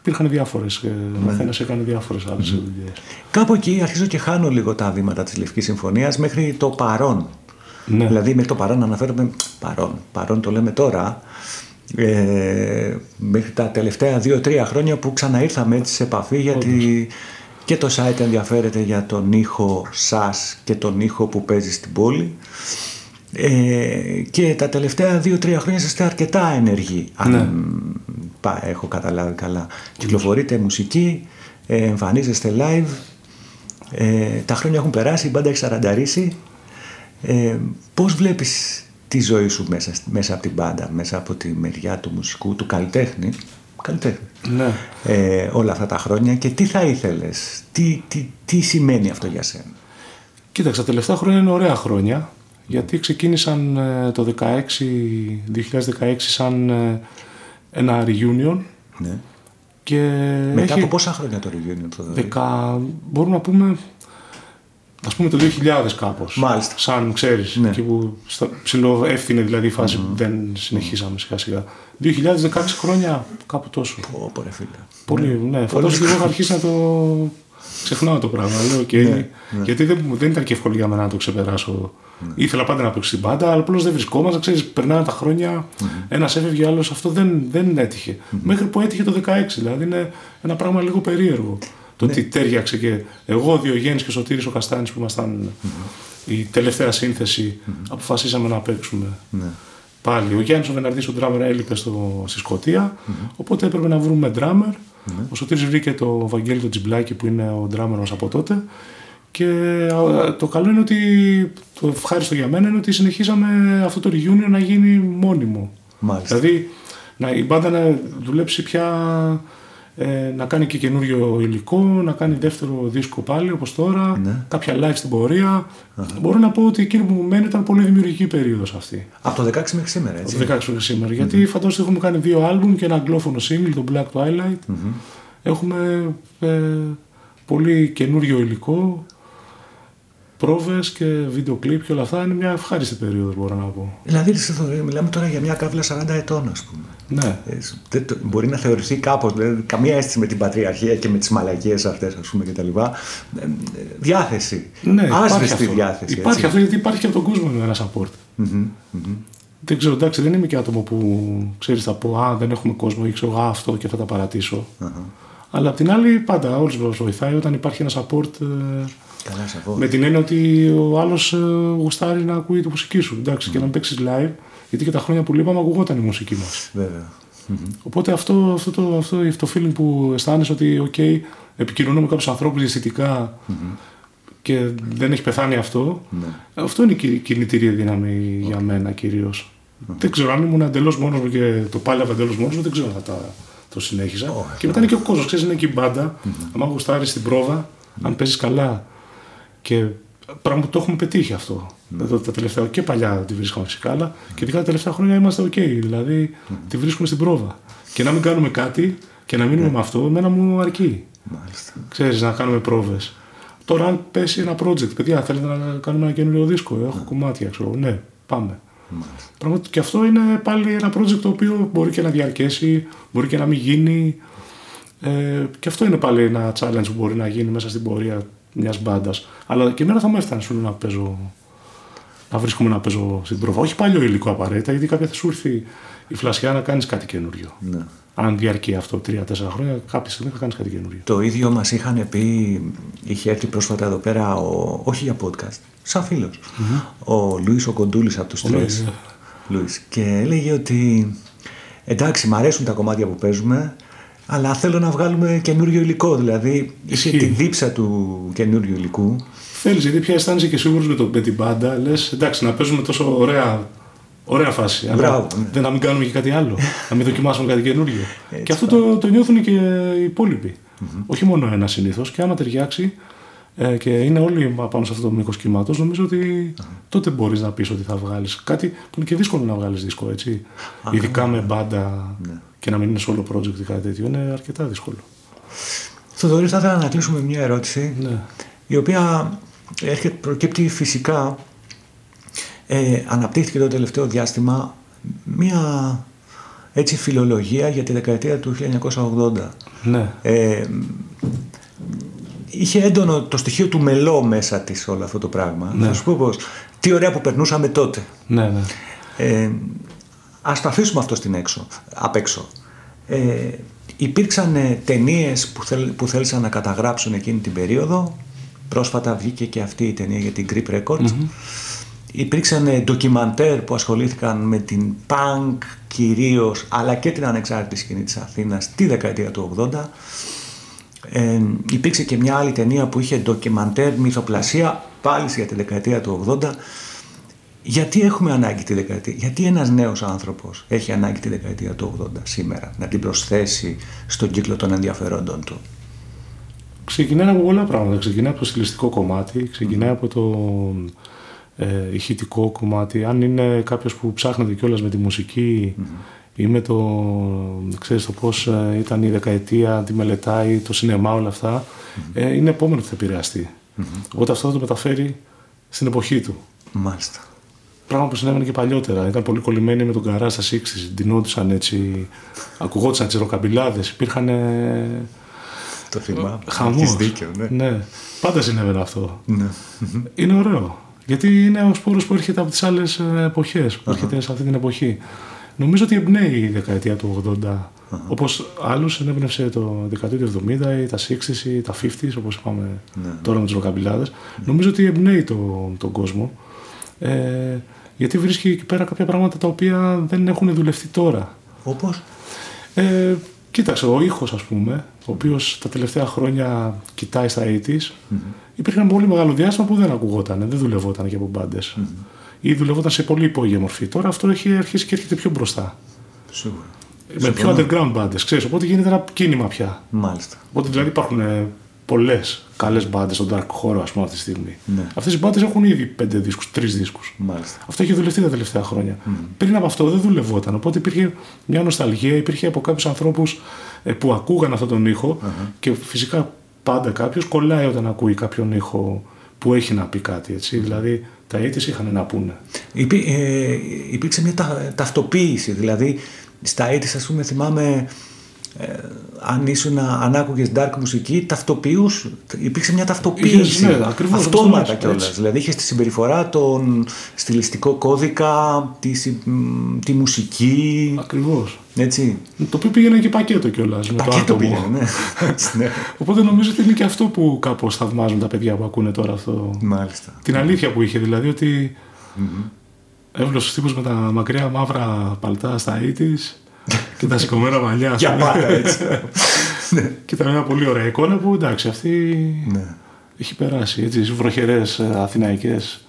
υπήρχαν διάφορες. Ο καθένα έκανε διάφορες άλλες δουλειές. Κάπου εκεί αρχίζω και χάνω λίγο τα βήματα της Λευκής Συμφωνίας μέχρι το παρόν. Ναι. Δηλαδή μέχρι το παρόν αναφέρομαι παρόν. Παρόν το λέμε τώρα. Ε, μέχρι τα τελευταία δύο-τρία χρόνια που ξαναήρθαμε έτσι σε επαφή γιατί και το site ενδιαφέρεται για τον ήχο σας και τον ήχο που παίζει στην πόλη. Ε, και τα τελευταία δύο-τρία χρόνια είστε αρκετά ενεργοί. Αν Ναι. πα- έχω καταλάβει καλά. Κυκλοφορείτε μουσική, ε, εμφανίζεστε live. Ε, τα χρόνια έχουν περάσει, η μπάντα έχει σαρανταρίσει. Ε, πώς βλέπεις τη ζωή σου μέσα, μέσα από την μπάντα, μέσα από τη μεριά του μουσικού, του καλλιτέχνη, καλλιτέχνη Ναι. ε, όλα αυτά τα χρόνια και τι θα ήθελες, τι, τι, τι σημαίνει αυτό για σένα; Κοίταξε, τα τελευταία χρόνια είναι ωραία χρόνια. Γιατί ξεκίνησαν ε, το 16, 2016 σαν ε, ένα reunion Ναι. και Μετά έχει από πόσα χρόνια το reunion το δω. δεκα, μπορούμε να πούμε ας πούμε το 2000 κάπως Μάλιστα. σαν ξέρεις Ναι. εκεί που στα, ψηλό εύθυνε δηλαδή η φάση που δεν συνεχίσαμε σιγά σιγά 2016 χρόνια κάπου τόσο Πω, πω, ρε φίλε. Πολύ, ναι. Φαντάζομαι και εγώ είχα αρχίσει να το ξεχνάω το πράγμα. Λέω, «OK». Ναι, Γιατί δεν, δεν ήταν και εύκολο για μένα να το ξεπεράσω. Ήθελα πάντα να παίξω στην μπάντα, αλλά απλώς δεν βρισκόμασταν. Ξέρεις, περνάνε τα χρόνια, ένας έφευγε, άλλος αυτό δεν, δεν έτυχε. Μέχρι που έτυχε το 16. Δηλαδή είναι ένα πράγμα λίγο περίεργο. Το ότι ταίριαξε και εγώ, ο Διογένης και ο Σωτήρης ο Καστάνης που ήμασταν η τελευταία σύνθεση, αποφασίσαμε να παίξουμε. Ναι. Πάλι. Ο Γιάννης ο Βεναρδής, ο drummer, έλειπε στο, στη Σκωτία οπότε έπρεπε να βρούμε drummer. Ο Σωτήρης βρήκε το Βαγγέλη το Τζιμπλάκι που είναι ο drummer μας από τότε. Και α, το καλό είναι ότι, το ευχάριστο για μένα είναι ότι συνεχίσαμε αυτό το reunion να γίνει μόνιμο. Μάλιστα. Δηλαδή να, η μπάντα να δουλέψει πια, ε, να κάνει και καινούριο υλικό, να κάνει δεύτερο δίσκο πάλι όπως τώρα, Ναι. κάποια live στην πορεία. Μπορώ να πω ότι εκείνο που μου μένει ήταν πολύ δημιουργική περίοδος αυτή. Από το 16 μέχρι σήμερα, έτσι. Το 16 μέχρι σήμερα. Γιατί φαντάζομαι ότι έχουμε κάνει δύο άλμπουμ και ένα αγγλόφωνο single, το Black Twilight. Έχουμε ε, πολύ καινούριο υλικό, πρόβες και βίντεο κλιπ και όλα αυτά. Είναι μια ευχάριστη περίοδος μπορώ να πω. Δηλαδή, σε θεωρώ- μιλάμε τώρα για μια κάβλα 40 ετών, ας πούμε. Ναι. Ε, δεν το- μπορεί να θεωρηθεί κάπως, δηλαδή, καμία αίσθηση με την πατριαρχία και με τις μαλακίες αυτές, ας πούμε, και τα λοιπά. Ε, ε, διάθεση. Ναι, υπάρχει Άσβεστη αυτό. διάθεση. Υπάρχει έτσι. αυτό γιατί υπάρχει και από τον κόσμο ένα support. Μμμ, μμμ. Δεν ξέρω, εντάξει, δεν είμαι και άτομο που ξέρεις, θα πω Α, δεν έχουμε κόσμο ή ξέρω Α, αυτό και θα τα παρατήσω. Αχα. Αλλά απ' την άλλη, πάντα όλους μας βοηθάει όταν υπάρχει ένα support ε, Καλά, σαφώς. με την έννοια ότι ο άλλος ε, γουστάρει να ακούει τη μουσική σου. Εντάξει, και να παίξεις live, γιατί και τα χρόνια που λείπαμε ακουγόταν η μουσική μας. Βέβαια. Οπότε αυτό, αυτό, το, αυτό το feeling που αισθάνεσαι ότι, OK, επικοινωνώ με κάποιους ανθρώπους διαισθητικά και δεν έχει πεθάνει αυτό. Ναι. Αυτό είναι η κι- κινητήρια δύναμη για μένα κυρίως. Δεν ξέρω αν ήμουν εντελώς μόνος μου και το πάλευα εντελώς μόνος μου, δεν ξέρω αν θα τα, το συνέχιζα. Όχι. και μετά είναι και ο κόσμος, ξέρεις, είναι και η μπάντα. Αν γουστάρεις στην πρόβα, αν παίζεις καλά. Και πράγμα που το έχουμε πετύχει αυτό. Εδώ τα τελευταία, και παλιά τη βρίσκαμε φυσικά, αλλά και ειδικά τα τελευταία χρόνια είμαστε OK. Δηλαδή τη βρίσκουμε στην πρόβα. Και να μην κάνουμε κάτι, Και να μείνουμε με αυτό, εμένα μου αρκεί. Μάλιστα. Ξέρεις, να κάνουμε πρόβες. Τώρα, αν πέσει ένα project, παιδιά, θέλετε να κάνουμε ένα καινούριο δίσκο, έχω κομμάτια, ξέρω, ναι, πάμε. Μάλιστα. Πράγματι, και αυτό είναι πάλι ένα project το οποίο μπορεί και να διαρκέσει, μπορεί και να μην γίνει. Ε, και αυτό είναι πάλι ένα challenge που μπορεί να γίνει μέσα στην πορεία μιας μπάντας. Αλλά και εμένα θα μου έφτανε σου λέω, να παίζω. Να βρίσκομαι να παίζω στην πρόβα. Όχι παλιό υλικό απαραίτητα, γιατί κάποια θα σου έρθει η φλασιά να κάνεις κάτι καινούριο. Ναι. Αν διαρκεί αυτό 3-4 χρόνια, κάποια στιγμή θα κάνεις κάτι καινούριο. Το ίδιο μας είχαν πει, είχε έρθει πρόσφατα εδώ πέρα, ο, όχι για podcast, σαν φιλος ο Λουίς ο Κοντούλης από τους Ο Τρες. Λουίς, Λουίς. Και έλεγε ότι εντάξει, μ' αρέσουν τα κομμάτια που παίζουμε, αλλά θέλω να βγάλουμε καινούριο υλικό. Δηλαδή, είχε Ισχύει. τη δίψα του καινούριου υλικού. Θέλεις, γιατί πια αισθάνεσαι και σίγουρος με, το- με την μπάντα. Λες, εντάξει, να παίζουμε τόσο ωραία, ωραία φάση. αλλά Μπράβο, ναι. δεν να μην κάνουμε και κάτι άλλο. να μην δοκιμάσουμε κάτι καινούριο. Έτσι και αυτό το, το νιώθουν και οι υπολοιποι Όχι μόνο ένας συνήθως. Και άμα ταιριάξει ε, και είναι όλοι πάνω σε αυτό το μήκος κύματος, νομίζω ότι τότε μπορείς να πεις ότι θα βγάλεις κάτι που είναι και δύσκολο να βγάλεις δίσκο, έτσι. Ειδικά με μπάντα Ναι. Και να μην είναι solo project ή κάτι τέτοιο. Είναι αρκετά δύσκολο. Θοδωρή, θα ήθελα να κλείσουμε μια ερώτηση, Ναι. η οποία έρχεται, προκύπτει φυσικά, ε, αναπτύχθηκε το τελευταίο διάστημα μια έτσι φιλολογία για τη δεκαετία του 1980. Ναι. Ε, είχε έντονο το στοιχείο του μελό μέσα της όλο αυτό το πράγμα. Ναι. Θα σου πω πώς. Τι ωραία που περνούσαμε τότε. Ναι, ναι. Ε, ας το αφήσουμε αυτό στην έξω, απ' έξω. Ε, υπήρξαν ε, ταινίες που, θέλ, που θέλησαν να καταγράψουν εκείνη την περίοδο. Πρόσφατα βγήκε και αυτή η ταινία για την Grip Records. Υπήρξαν ε, ντοκιμαντέρ που ασχολήθηκαν με την punk κυρίως, αλλά και την ανεξάρτητη σκηνή της Αθήνας τη δεκαετία του 80. Ε, υπήρξε και μια άλλη ταινία που είχε ντοκιμαντέρ μυθοπλασία πάλι για τη δεκαετία του 80 γιατί έχουμε ανάγκη τη δεκαετία, γιατί ένας νέος άνθρωπος έχει ανάγκη τη δεκαετία του 80 σήμερα να την προσθέσει στον κύκλο των ενδιαφερόντων του; Ξεκινάει από πολλά πράγματα. Ξεκινάει από το στιλιστικό κομμάτι, ξεκινάει από το ε, ηχητικό κομμάτι. Αν είναι κάποιος που ψάχνεται κιόλας με τη μουσικη ή με το, ξέρεις, το πώς ε, ήταν η δεκαετία, τη μελετάει, το σινεμά, όλα αυτά, ε, είναι επόμενο που θα επηρεαστεί. Οπότε αυτό θα το μεταφέρει στην εποχή του. Μάλιστα. Πράγμα που συνέβαινε και παλιότερα. Ήταν πολύ κολλημένοι με τον καρά στα 60 Ντυνόντουσαν έτσι, ακουγόντουσαν τι ροκαμπιλάδες. Υπήρχαν. ε, Το θυμάμαι. Χαμός. Έχεις δίκιο, ναι. ναι. Πάντα συνέβαινε αυτό. ναι. Είναι ωραίο. Γιατί είναι ο σπόρος που έρχεται από τις άλλες εποχές, που έρχεται σε αυτή την εποχή. Νομίζω ότι εμπνέει η δεκαετία του 80. Όπως άλλους ενέπνευσε το δεκαετία του 70 ή τα 60 ή τα 50s, όπως είπαμε Ναι. τώρα με τους ροκαμπιλάδες. Νομίζω ότι εμπνέει το, τον κόσμο. Ε, γιατί βρίσκει εκεί πέρα κάποια πράγματα τα οποία δεν έχουν δουλευτεί τώρα. Όπως; Ε, κοίταξε, ο ήχος ας πούμε, ο οποίος τα τελευταία χρόνια κοιτάει στα 80s, υπήρχε ένα πολύ μεγάλο διάστημα που δεν ακουγόταν, δεν δουλευόταν και από μπάντες. Ή δουλευόταν σε πολύ υπόγεια μορφή. Τώρα αυτό έχει αρχίσει και έρχεται πιο μπροστά. Σίγουρα. Με πιο underground μπάντες, ξέρεις, οπότε γίνεται ένα κίνημα πια. Μάλιστα. Οπότε δηλαδή υπάρχουν ε, πολλές καλές μπάντες στον dark χώρο, ας πούμε, αυτή τη στιγμή. Ναι. Αυτές οι μπάντες έχουν ήδη πέντε δίσκους, τρεις δίσκους. Μάλιστα. Αυτό έχει δουλευτεί τα τελευταία χρόνια. Πριν από αυτό δεν δουλευόταν. Οπότε υπήρχε μια νοσταλγία, υπήρχε από κάποιους ανθρώπους που ακούγαν αυτόν τον ηχο και φυσικά πάντα κάποιος κολλάει όταν ακούει κάποιον ήχο που έχει να πει κάτι. Έτσι. Δηλαδή τα ήττες είχαν να πούνε. Υπή, ε, υπήρξε μια τα, ταυτοποίηση, δηλαδή στα AIDS ας πούμε θυμάμαι ε, αν ήσουν αν άκουγες dark μουσική ταυτοποιούς, υπήρξε μια ταυτοποίηση Είχες, ναι, ακριβώς, αυτόματα αυτό λες, κιόλας έτσι. δηλαδή είχες τη συμπεριφορά, τον στιλιστικό κώδικα τη, συ- μ, τη μουσική Ακριβώς. έτσι Το οποίο πήγαινε και πακέτο κιόλας. με το πακέτο άτομο. πήγαινε ναι. Έτσι, ναι. Οπότε νομίζω ότι είναι και αυτό που κάπως θαυμάζουν τα παιδιά που ακούνε τώρα αυτό. μάλιστα Την αλήθεια που είχε, δηλαδή ότι έβλεπε του τύπου με τα μακριά μαύρα παλτά στα ήτης και τα σηκωμένα μαλλιά. ας για πούμε. πάντα έτσι Και ήταν μια πολύ ωραία εικόνα που εντάξει, αυτή ναι. έχει περάσει έτσι, στις βροχερές ε, αθηναϊκές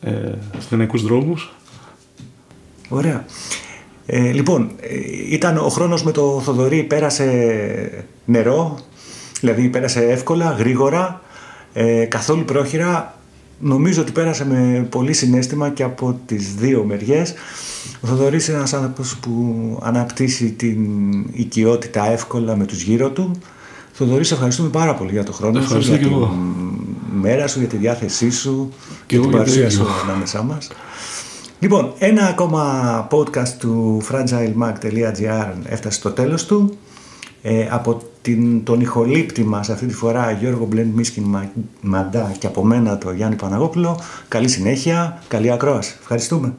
ε, αθηναϊκούς δρόμους. Ωραία. Ε, λοιπόν, ε, ήταν ο χρόνος με το Θοδωρή πέρασε νερό, δηλαδή πέρασε εύκολα, γρήγορα, ε, καθόλου πρόχειρα. Νομίζω ότι πέρασε με πολύ συνέστημα και από τις δύο μεριές. Ο Θοδωρής είναι ένας άνθρωπος που αναπτύσσει την οικειότητα εύκολα με τους γύρω του. Θοδωρή, σε ευχαριστούμε πάρα πολύ για το χρόνο σου, για τη μέρα σου, για τη διάθεσή σου και την παρουσία σου ανάμεσά μας. Λοιπόν, ένα ακόμα podcast του fragilemag.gr έφτασε στο τέλος του. Ε, από την, τον ηχολήπτη μας αυτή τη φορά Γιώργο Μπλέντ Μίσκιν Μαντά και από μένα το Γιάννη Παναγόπουλο. Καλή συνέχεια, καλή ακρόαση. Ευχαριστούμε.